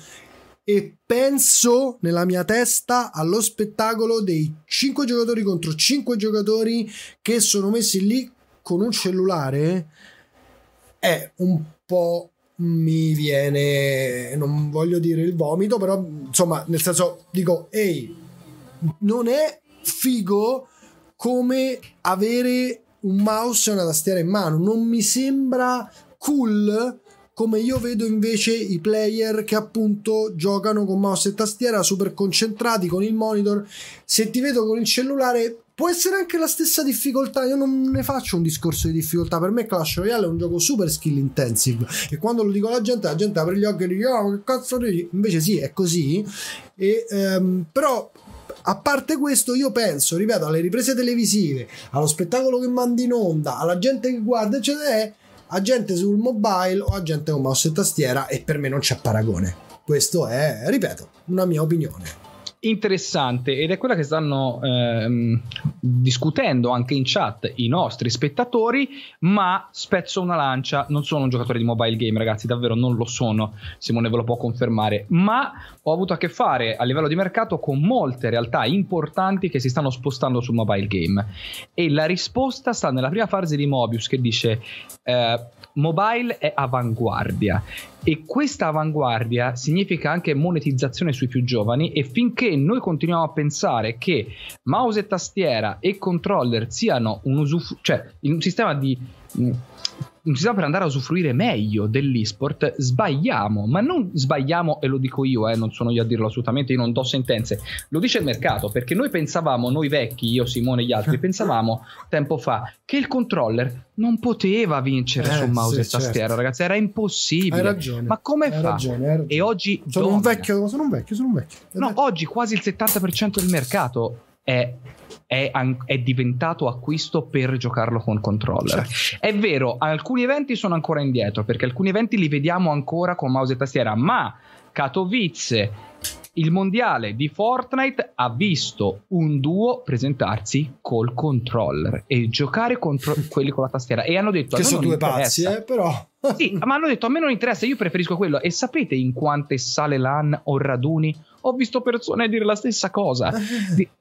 e penso nella mia testa allo spettacolo dei 5 giocatori contro 5 giocatori che sono messi lì con un cellulare è un po' mi viene, non voglio dire il vomito, però insomma, nel senso dico, ehi, non è figo come avere un mouse e una tastiera in mano, non mi sembra cool come io vedo invece i player che appunto giocano con mouse e tastiera super concentrati con il monitor. Se ti vedo con il cellulare Può essere anche la stessa difficoltà, io non ne faccio un discorso di difficoltà, per me Clash Royale è un gioco super skill intensive e quando lo dico alla gente, la gente apre gli occhi e dice oh che cazzo dici? Invece sì, è così, e, um, però a parte questo, io penso, ripeto, alle riprese televisive, allo spettacolo che mandi in onda, alla gente che guarda, eccetera, a gente sul mobile o a gente con mouse e tastiera e per me non c'è paragone. Questo è, ripeto, una mia opinione interessante ed è quella che stanno ehm, discutendo anche in chat i nostri spettatori, ma spezzo una lancia, non sono un giocatore di mobile game ragazzi, davvero non lo sono, Simone ve lo può confermare, ma ho avuto a che fare a livello di mercato con molte realtà importanti che si stanno spostando sul mobile game. E la risposta sta nella prima fase di Mobius che dice eh, mobile è avanguardia. E questa avanguardia significa anche monetizzazione sui più giovani e finché noi continuiamo a pensare che mouse e tastiera e controller siano un, usuf- cioè, un sistema di sistema per andare a usufruire meglio dell'esport, sbagliamo, ma non sbagliamo, e lo dico io, eh, non sono io a dirlo assolutamente, io non do sentenze, lo dice il mercato, perché noi pensavamo, noi vecchi, io, Simone e gli altri, *laughs* pensavamo tempo fa che il controller non poteva vincere eh, su mouse sì, e tastiera, certo. ragazzi, era impossibile. Hai ragione. Ma come fa? Ragione, ragione. E oggi sono un vecchio, sono un vecchio, sono un vecchio. No, oggi quasi il 70% del mercato è è, è, diventato acquisto per giocarlo con controller. Certo. È vero, alcuni eventi sono ancora indietro perché alcuni eventi li vediamo ancora con mouse e tastiera, ma Katowice, il mondiale di Fortnite ha visto un duo presentarsi col controller e giocare contro *laughs* quelli con la tastiera e hanno detto che sono due pazzi, eh, però. Sì, ma hanno detto a me non interessa, io preferisco quello. E sapete in quante sale LAN o raduni ho visto persone dire la stessa cosa.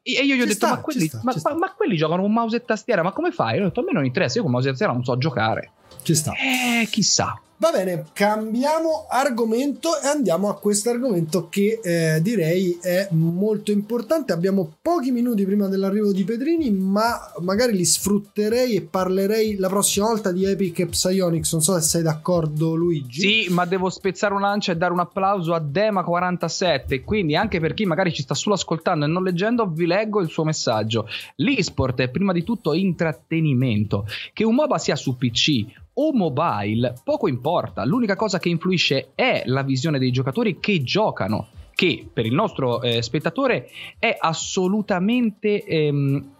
E io gli ho detto: sta, ma, quelli, sta, ma, ma, ma, quelli, giocano con mouse e tastiera, ma come fai? Io ho detto: a me non interessa, io con mouse e tastiera non so giocare. Ci sta. Eh, chissà. Va bene, cambiamo argomento e andiamo a questo argomento che eh, direi è molto importante. Abbiamo pochi minuti prima dell'arrivo di Pedrini, ma magari li sfrutterei e parlerei la prossima volta di Epic e Psyonix. Non so se sei d'accordo, Luigi. Sì, ma devo spezzare una lancia e dare un applauso a Dema47. Quindi, anche per chi magari ci sta solo ascoltando e non leggendo, vi leggo il suo messaggio. L'esport è prima di tutto intrattenimento. Che un MOBA sia su PC o mobile, poco importa, l'unica cosa che influisce è la visione dei giocatori che giocano, che per il nostro eh, spettatore è assolutamente... Ehm,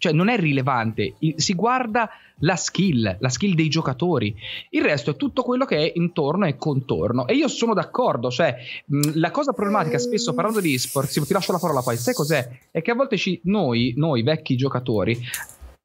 cioè non è rilevante, si guarda la skill, la skill dei giocatori. Il resto è tutto quello che è intorno e contorno. E io sono d'accordo, cioè mh, la cosa problematica spesso parlando di esport, sì, ti lascio la parola poi, sai cos'è? È che a volte ci, noi, noi vecchi giocatori,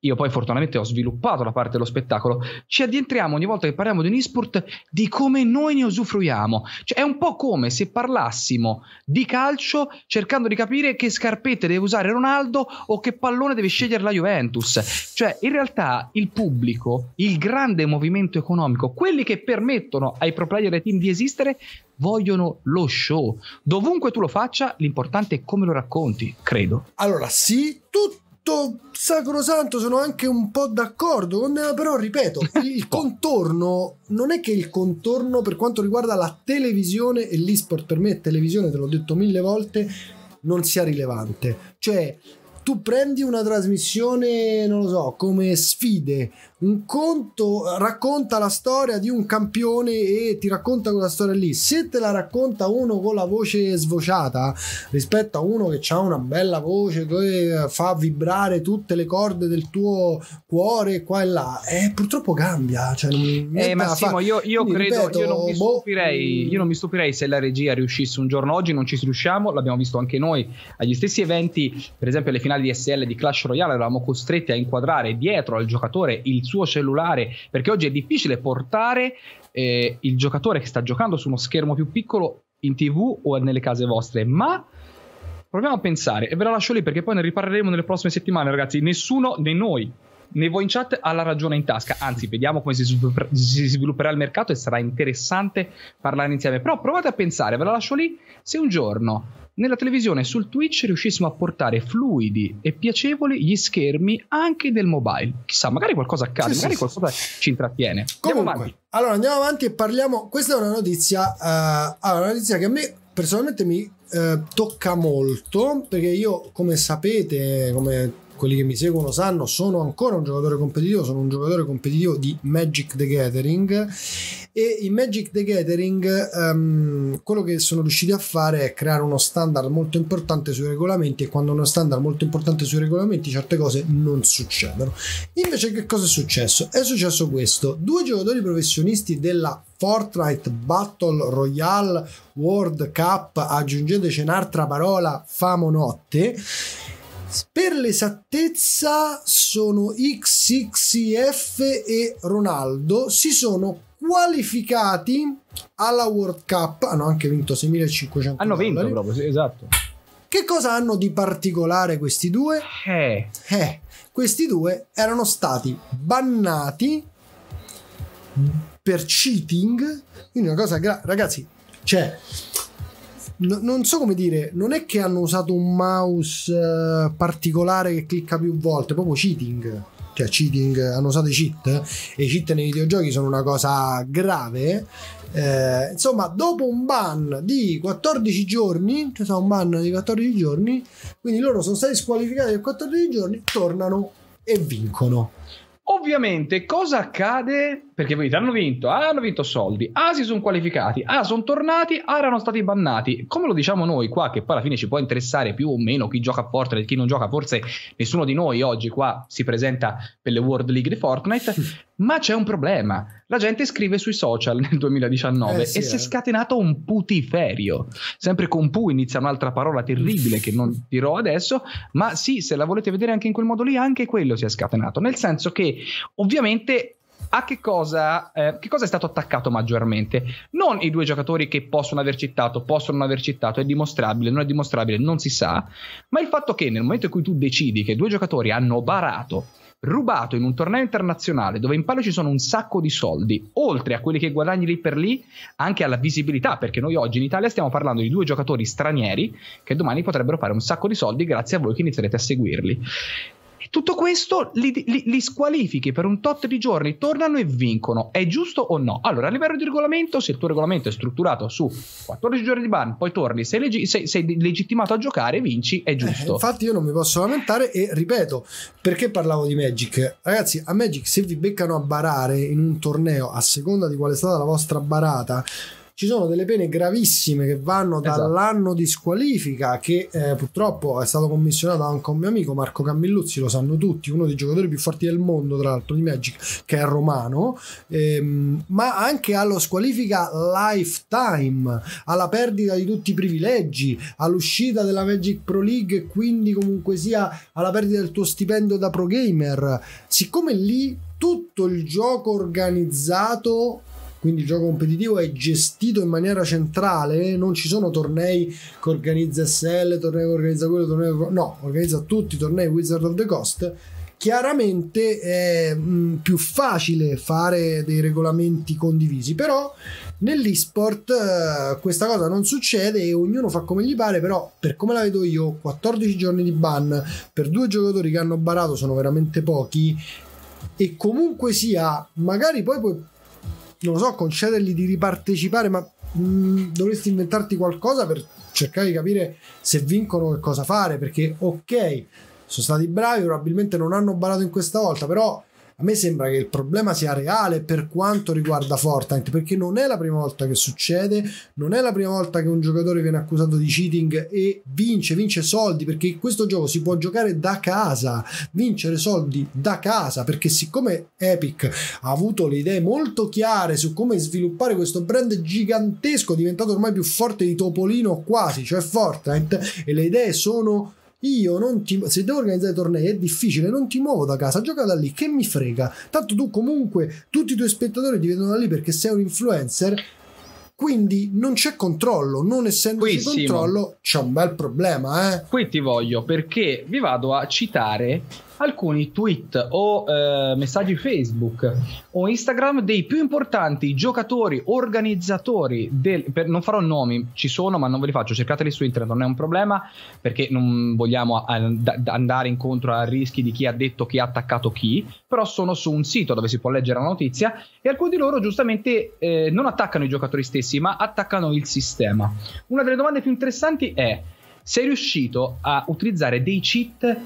io poi fortunatamente ho sviluppato la parte dello spettacolo, ci addentriamo ogni volta che parliamo di un esport di come noi ne usufruiamo. Cioè, è un po' come se parlassimo di calcio cercando di capire che scarpette deve usare Ronaldo o che pallone deve scegliere la Juventus. Cioè, in realtà il pubblico, il grande movimento economico, quelli che permettono ai pro player e ai team di esistere, vogliono lo show. Dovunque tu lo faccia, l'importante è come lo racconti, credo. Allora, sì, tutto tutto sacrosanto, sono anche un po' d'accordo con però ripeto, *laughs* il contorno non è che il contorno per quanto riguarda la televisione e l'esport per me è televisione, te l'ho detto mille volte, non sia rilevante. Cioè, tu prendi una trasmissione, non lo so, come sfide, un conto racconta la storia di un campione e ti racconta quella storia lì. Se te la racconta uno con la voce svociata rispetto a uno che ha una bella voce che fa vibrare tutte le corde del tuo cuore qua e là, eh, purtroppo cambia. Cioè, eh, Massimo, io, io credo, ripeto, io, non mi boh, stupirei, io non mi stupirei se la regia riuscisse un giorno oggi, non ci riusciamo, l'abbiamo visto anche noi agli stessi eventi, per esempio le finali finali di SL di Clash Royale eravamo costretti a inquadrare dietro al giocatore il suo cellulare perché oggi è difficile portare eh, il giocatore che sta giocando su uno schermo più piccolo in tv o nelle case vostre. Ma proviamo a pensare e ve la lascio lì perché poi ne riparleremo nelle prossime settimane ragazzi. Nessuno né noi né voi in chat ha la ragione in tasca anzi vediamo come si svilupperà, il mercato e sarà interessante parlare insieme però provate a pensare ve la lascio lì se un giorno nella televisione e sul Twitch riuscissimo a portare fluidi e piacevoli gli schermi anche del mobile. Chissà, magari qualcosa accade, sì, magari sì, qualcosa sì. ci intrattiene. Comunque, andiamo avanti. Allora andiamo avanti e parliamo. Questa è una notizia, uh, una notizia che a me personalmente mi uh, tocca molto perché io, come sapete, come quelli che mi seguono sanno, sono ancora un giocatore competitivo, sono un giocatore competitivo di Magic the Gathering e in Magic the Gathering um, quello che sono riusciti a fare è creare uno standard molto importante sui regolamenti e quando uno standard molto importante sui regolamenti certe cose non succedono. Invece che cosa è successo? È successo questo, due giocatori professionisti della Fortnite Battle Royale World Cup, aggiungeteci un'altra parola, famo notte per l'esattezza sono XXF e Ronaldo si sono qualificati alla World Cup, hanno anche vinto 6500 Hanno vinto dollari. proprio, sì, esatto. Che cosa hanno di particolare questi due? Eh. eh questi due erano stati bannati per cheating. Quindi una cosa gra- ragazzi, cioè no, non so come dire, non è che hanno usato un mouse uh, particolare che clicca più volte, proprio cheating. Cioè, cheating, hanno usato i cheat e i cheat nei videogiochi sono una cosa grave. Eh, insomma, dopo un ban di 14 giorni, c'è stato un ban di 14 giorni, quindi loro sono stati squalificati per 14 giorni, tornano e vincono. Ovviamente, cosa accade? Perché poi hanno vinto, ah, hanno vinto soldi, ah, si sono qualificati, ah, sono tornati, ah, erano stati bannati. Come lo diciamo noi qua, che poi alla fine ci può interessare più o meno chi gioca a Fortnite, chi non gioca, forse nessuno di noi oggi qua si presenta per le World League di Fortnite, *laughs* ma c'è un problema. La gente scrive sui social nel 2019 eh sì, e si è eh. scatenato un putiferio. Sempre con pu inizia un'altra parola terribile che non dirò adesso, ma sì, se la volete vedere anche in quel modo lì, anche quello si è scatenato. Nel senso che ovviamente a che cosa, eh, che cosa, è stato attaccato maggiormente? Non i due giocatori che possono aver citato, possono non aver citato, è dimostrabile, non è dimostrabile, non si sa, ma il fatto che nel momento in cui tu decidi che due giocatori hanno barato rubato in un torneo internazionale dove in palio ci sono un sacco di soldi, oltre a quelli che guadagni lì per lì, anche alla visibilità, perché noi oggi in Italia stiamo parlando di due giocatori stranieri che domani potrebbero fare un sacco di soldi grazie a voi che inizierete a seguirli. Tutto questo li, li, li, squalifichi per un tot di giorni, tornano e vincono. È giusto o no? Allora, a livello di regolamento, se il tuo regolamento è strutturato su 14 giorni di ban, poi torni, sei, leggi- sei, sei legittimato a giocare, vinci, è giusto. Eh, infatti io non mi posso lamentare e ripeto, perché parlavo di Magic? Ragazzi, a Magic se vi beccano a barare in un torneo, a seconda di quale è stata la vostra barata, ci sono delle pene gravissime che vanno esatto. dall'anno di squalifica che eh, purtroppo è stato commissionato anche un mio amico Marco Cammilluzzi lo sanno tutti uno dei giocatori più forti del mondo tra l'altro di Magic che è romano ehm, ma anche allo squalifica lifetime alla perdita di tutti i privilegi all'uscita della Magic Pro League e quindi comunque sia alla perdita del tuo stipendio da pro gamer siccome lì tutto il gioco organizzato quindi il gioco competitivo è gestito in maniera centrale, non ci sono tornei che organizza SL, tornei che organizza quello, tornei che... no, organizza tutti i tornei Wizard of the Coast. Chiaramente è mh, più facile fare dei regolamenti condivisi, però nell'esport uh, questa cosa non succede e ognuno fa come gli pare, però per come la vedo io, 14 giorni di ban per due giocatori che hanno barato sono veramente pochi e comunque sia, magari poi puoi non lo so, concedergli di ripartecipare, ma mh, mm, dovresti inventarti qualcosa per cercare di capire se vincono che cosa fare, perché ok, sono stati bravi, probabilmente non hanno barato in questa volta, però a me sembra che il problema sia reale per quanto riguarda Fortnite, perché non è la prima volta che succede, non è la prima volta che un giocatore viene accusato di cheating e vince, vince soldi, perché in questo gioco si può giocare da casa, vincere soldi da casa, perché siccome Epic ha avuto le idee molto chiare su come sviluppare questo brand gigantesco, diventato ormai più forte di Topolino quasi, cioè Fortnite, e le idee sono io non ti, se devo organizzare tornei è difficile, non ti muovo da casa, gioca da lì, che mi frega. Tanto tu comunque, tutti i tuoi spettatori ti vedono da lì perché sei un influencer, quindi non c'è controllo, non essendoci controllo c'è un bel problema. Eh? Qui ti voglio perché vi vado a citare alcuni tweet o eh, messaggi Facebook o Instagram dei più importanti giocatori, organizzatori del, per, non farò nomi, ci sono ma non ve li faccio, cercateli su internet, non è un problema perché non vogliamo and- andare incontro a rischi di chi ha detto chi ha attaccato chi, però sono su un sito dove si può leggere la notizia e alcuni di loro giustamente eh, non attaccano i giocatori stessi ma attaccano il sistema. Una delle domande più interessanti è sei riuscito a utilizzare dei cheat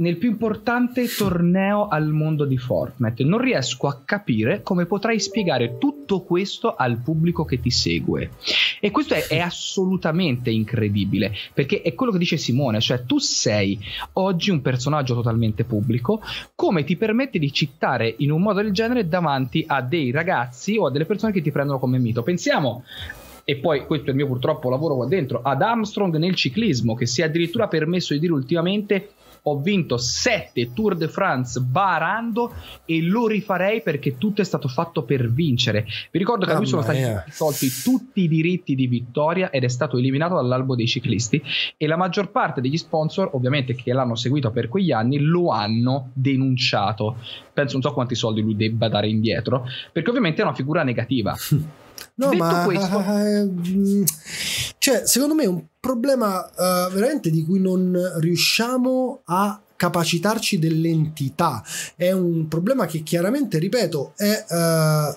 nel più importante torneo al mondo di Fortnite. Non riesco a capire come potrai spiegare tutto questo al pubblico che ti segue. E questo è, è, assolutamente incredibile, perché è quello che dice Simone, cioè tu sei oggi un personaggio totalmente pubblico, come ti permette di citare in un modo del genere davanti a dei ragazzi o a delle persone che ti prendono come mito. Pensiamo e poi questo è il mio purtroppo lavoro qua dentro, ad Armstrong nel ciclismo, che si è addirittura permesso di dire ultimamente ho vinto 7 Tour de France barando e lo rifarei perché tutto è stato fatto per vincere. Vi ricordo che a lui sono stati tolti tutti i diritti di vittoria ed è stato eliminato dall'albo dei ciclisti e la maggior parte degli sponsor, ovviamente che l'hanno seguito per quegli anni, lo hanno denunciato. Penso non so quanti soldi lui debba dare indietro, perché ovviamente è una figura negativa. *laughs* No, Detto ma questo, eh, cioè, secondo me è un problema uh, veramente di cui non riusciamo a capacitarci dell'entità. È un problema che chiaramente, ripeto, è uh,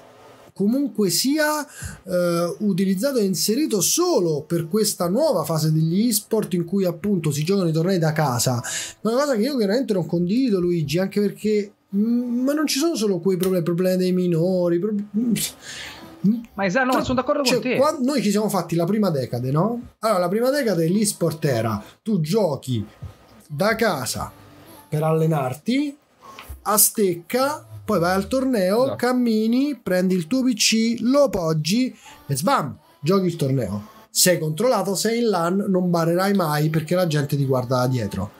comunque sia uh, utilizzato e inserito solo per questa nuova fase degli esport in cui appunto si giocano i tornei da casa. Una cosa che io chiaramente non condivido, Luigi, anche perché mm, ma non ci sono solo quei problemi, problemi dei minori. Problemi, ma esatto, no, sono d'accordo cioè, con te. noi ci siamo fatti la prima decade, no? Allora, la prima decade l'esport era tu giochi da casa per allenarti, a stecca, poi vai al torneo, esatto. cammini, prendi il tuo PC, lo poggi e sbam, giochi il torneo. Sei controllato, sei in LAN, non barerai mai perché la gente ti guarda da dietro.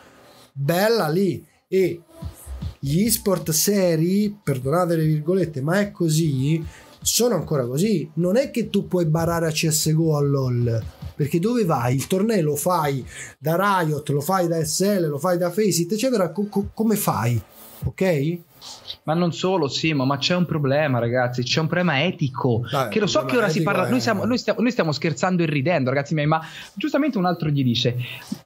Bella lì. E gli esport seri, perdonate le virgolette, ma è così, sono ancora così. Non è che tu puoi barare a CSGO all'OL. Perché dove vai? Il torneo lo fai da Riot, lo fai da SL, lo fai da Faceit, eccetera. Co- co- come fai? Ok? Ma non solo, Simo, ma c'è un problema, ragazzi. C'è un problema etico. Dai, che lo so che ora si parla. È... Noi, siamo, noi, stiamo, noi, stiamo, scherzando e ridendo, ragazzi miei, ma giustamente un altro gli dice: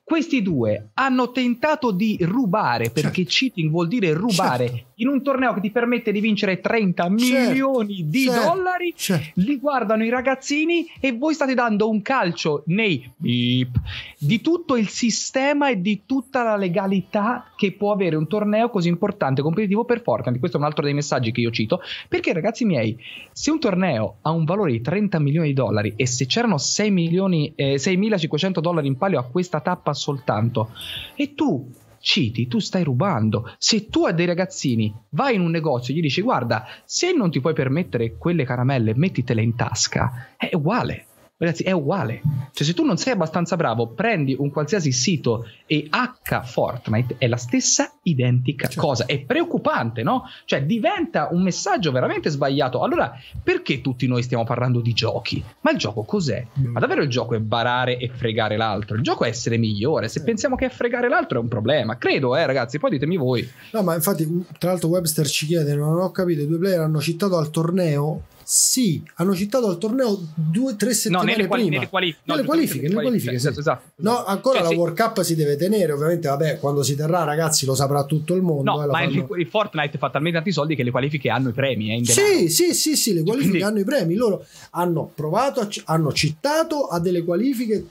Questi due hanno tentato di rubare, perché certo. cheating vuol dire rubare certo. in un torneo che ti permette di vincere 30 certo. milioni di certo. dollari. Certo. Li guardano i ragazzini e voi state dando un calcio nei beep di tutto il sistema e di tutta la legalità che può avere un torneo così importante competitivo per Fortnite. Questo è un altro dei messaggi che io cito. Perché, ragazzi miei, se un torneo ha un valore di 30 milioni di dollari e se c'erano 6 milioni, eh, 6.500 dollari in palio a questa tappa soltanto, e tu citi, tu stai rubando. Se tu a dei ragazzini vai in un negozio e gli dici guarda, se non ti puoi permettere quelle caramelle, mettitele in tasca, è uguale. Ragazzi, è uguale. Cioè, se tu non sei abbastanza bravo, prendi un qualsiasi sito e H Fortnite è la stessa identica certo. cosa. È preoccupante, no? Cioè, diventa un messaggio veramente sbagliato. Allora, perché tutti noi stiamo parlando di giochi? Ma il gioco cos'è? Mm. Ma davvero il gioco è barare e fregare l'altro? Il gioco è essere migliore. Se eh. pensiamo che è fregare l'altro è un problema. Credo, eh, ragazzi. Poi ditemi voi. No, ma infatti, tra l'altro, Webster ci chiede: non ho capito, i due player hanno citato al torneo sì, hanno citato al torneo due o tre settimane no, nelle quali- prima. Nelle, quali- no, nelle qualifiche, nelle qualifiche, esatto, esatto, No, ancora cioè, la sì. World Cup si deve tenere, ovviamente, vabbè, quando si terrà, ragazzi, lo saprà tutto il mondo. No, eh, ma fanno... il, Fortnite fa talmente tanti soldi che le qualifiche hanno i premi, eh, Sì, sì, sì, sì, le qualifiche Quindi... hanno i premi. Loro hanno provato, hanno citato a delle qualifiche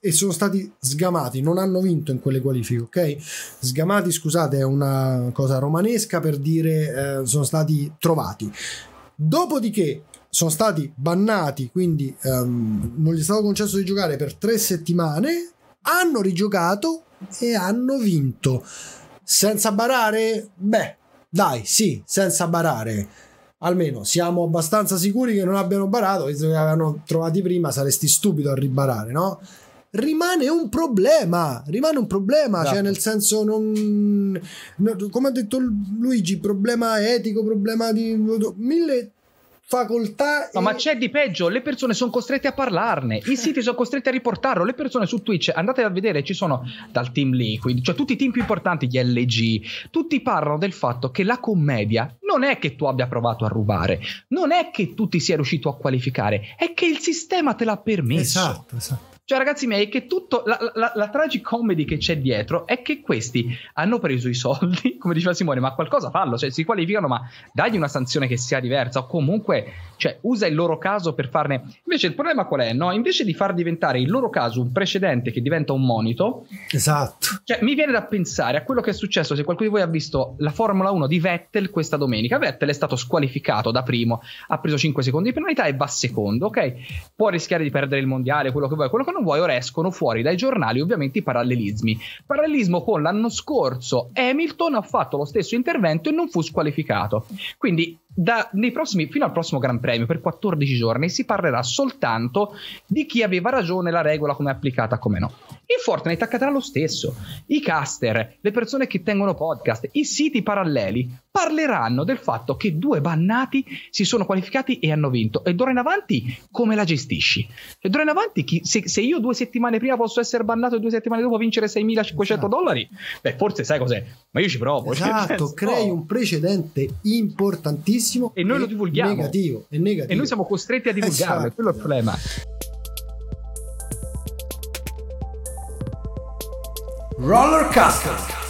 e sono stati sgamati, non hanno vinto in quelle qualifiche, ok? Sgamati, scusate, è una cosa romanesca per dire eh, sono stati trovati. Dopodiché sono stati bannati, quindi um, non gli è stato concesso di giocare per tre settimane, hanno rigiocato e hanno vinto. Senza barare? Beh, dai, sì, senza barare. Almeno siamo abbastanza sicuri che non abbiano barato, visto che avevano trovati prima, saresti stupido a ribarare, no? Rimane un problema, rimane un problema, cioè, esatto. cioè nel senso non, come ha detto Luigi, problema etico, problema di mille facoltà. No, e... ma c'è di peggio, le persone sono costrette a parlarne, i *laughs* siti sono costretti a riportarlo, le persone su Twitch, andate a vedere, ci sono dal team Liquid, cioè tutti i team più importanti, gli LG, tutti parlano del fatto che la commedia non è che tu abbia provato a rubare, non è che tu ti sia riuscito a qualificare, è che il sistema te l'ha permesso. Esatto, esatto. Cioè, ragazzi miei, che tutto la, la, la tragic comedy che c'è dietro è che questi hanno preso i soldi, *laughs* come diceva Simone, ma qualcosa fallo, cioè si qualificano, ma dagli una sanzione che sia diversa, o comunque, cioè, usa il loro caso per farne. Invece il problema qual è? No? Invece di far diventare il loro caso un precedente che diventa un monito, esatto. Cioè, mi viene da pensare a quello che è successo. Se qualcuno di voi ha visto la Formula 1 di Vettel questa domenica, Vettel è stato squalificato da primo, ha preso 5 secondi di penalità e va secondo, ok? Può rischiare di perdere il mondiale, quello che vuoi, quello che non vuoi, ora escono fuori dai giornali ovviamente i parallelismi. Parallelismo con l'anno scorso Hamilton ha fatto lo stesso intervento e non fu squalificato. Quindi da, prossimi, fino al prossimo Gran Premio, per 14 giorni, si parlerà soltanto di chi aveva ragione, la regola come applicata, come no. In Fortnite accadrà lo stesso. I caster, le persone che tengono podcast, i siti paralleli parleranno del fatto che due bannati si sono qualificati e hanno vinto. E d'ora in avanti come la gestisci? E d'ora in avanti, chi, se, se, io due settimane prima posso essere bannato e due settimane dopo vincere 6.500 esatto. dollari, beh, forse sai cos'è? Ma io ci provo. Esatto, *laughs* cioè, crei un precedente importantissimo e noi lo divulghiamo. Negativo, è negativo. E noi siamo costretti a divulgarlo, esatto. quello è il problema. Roller Castle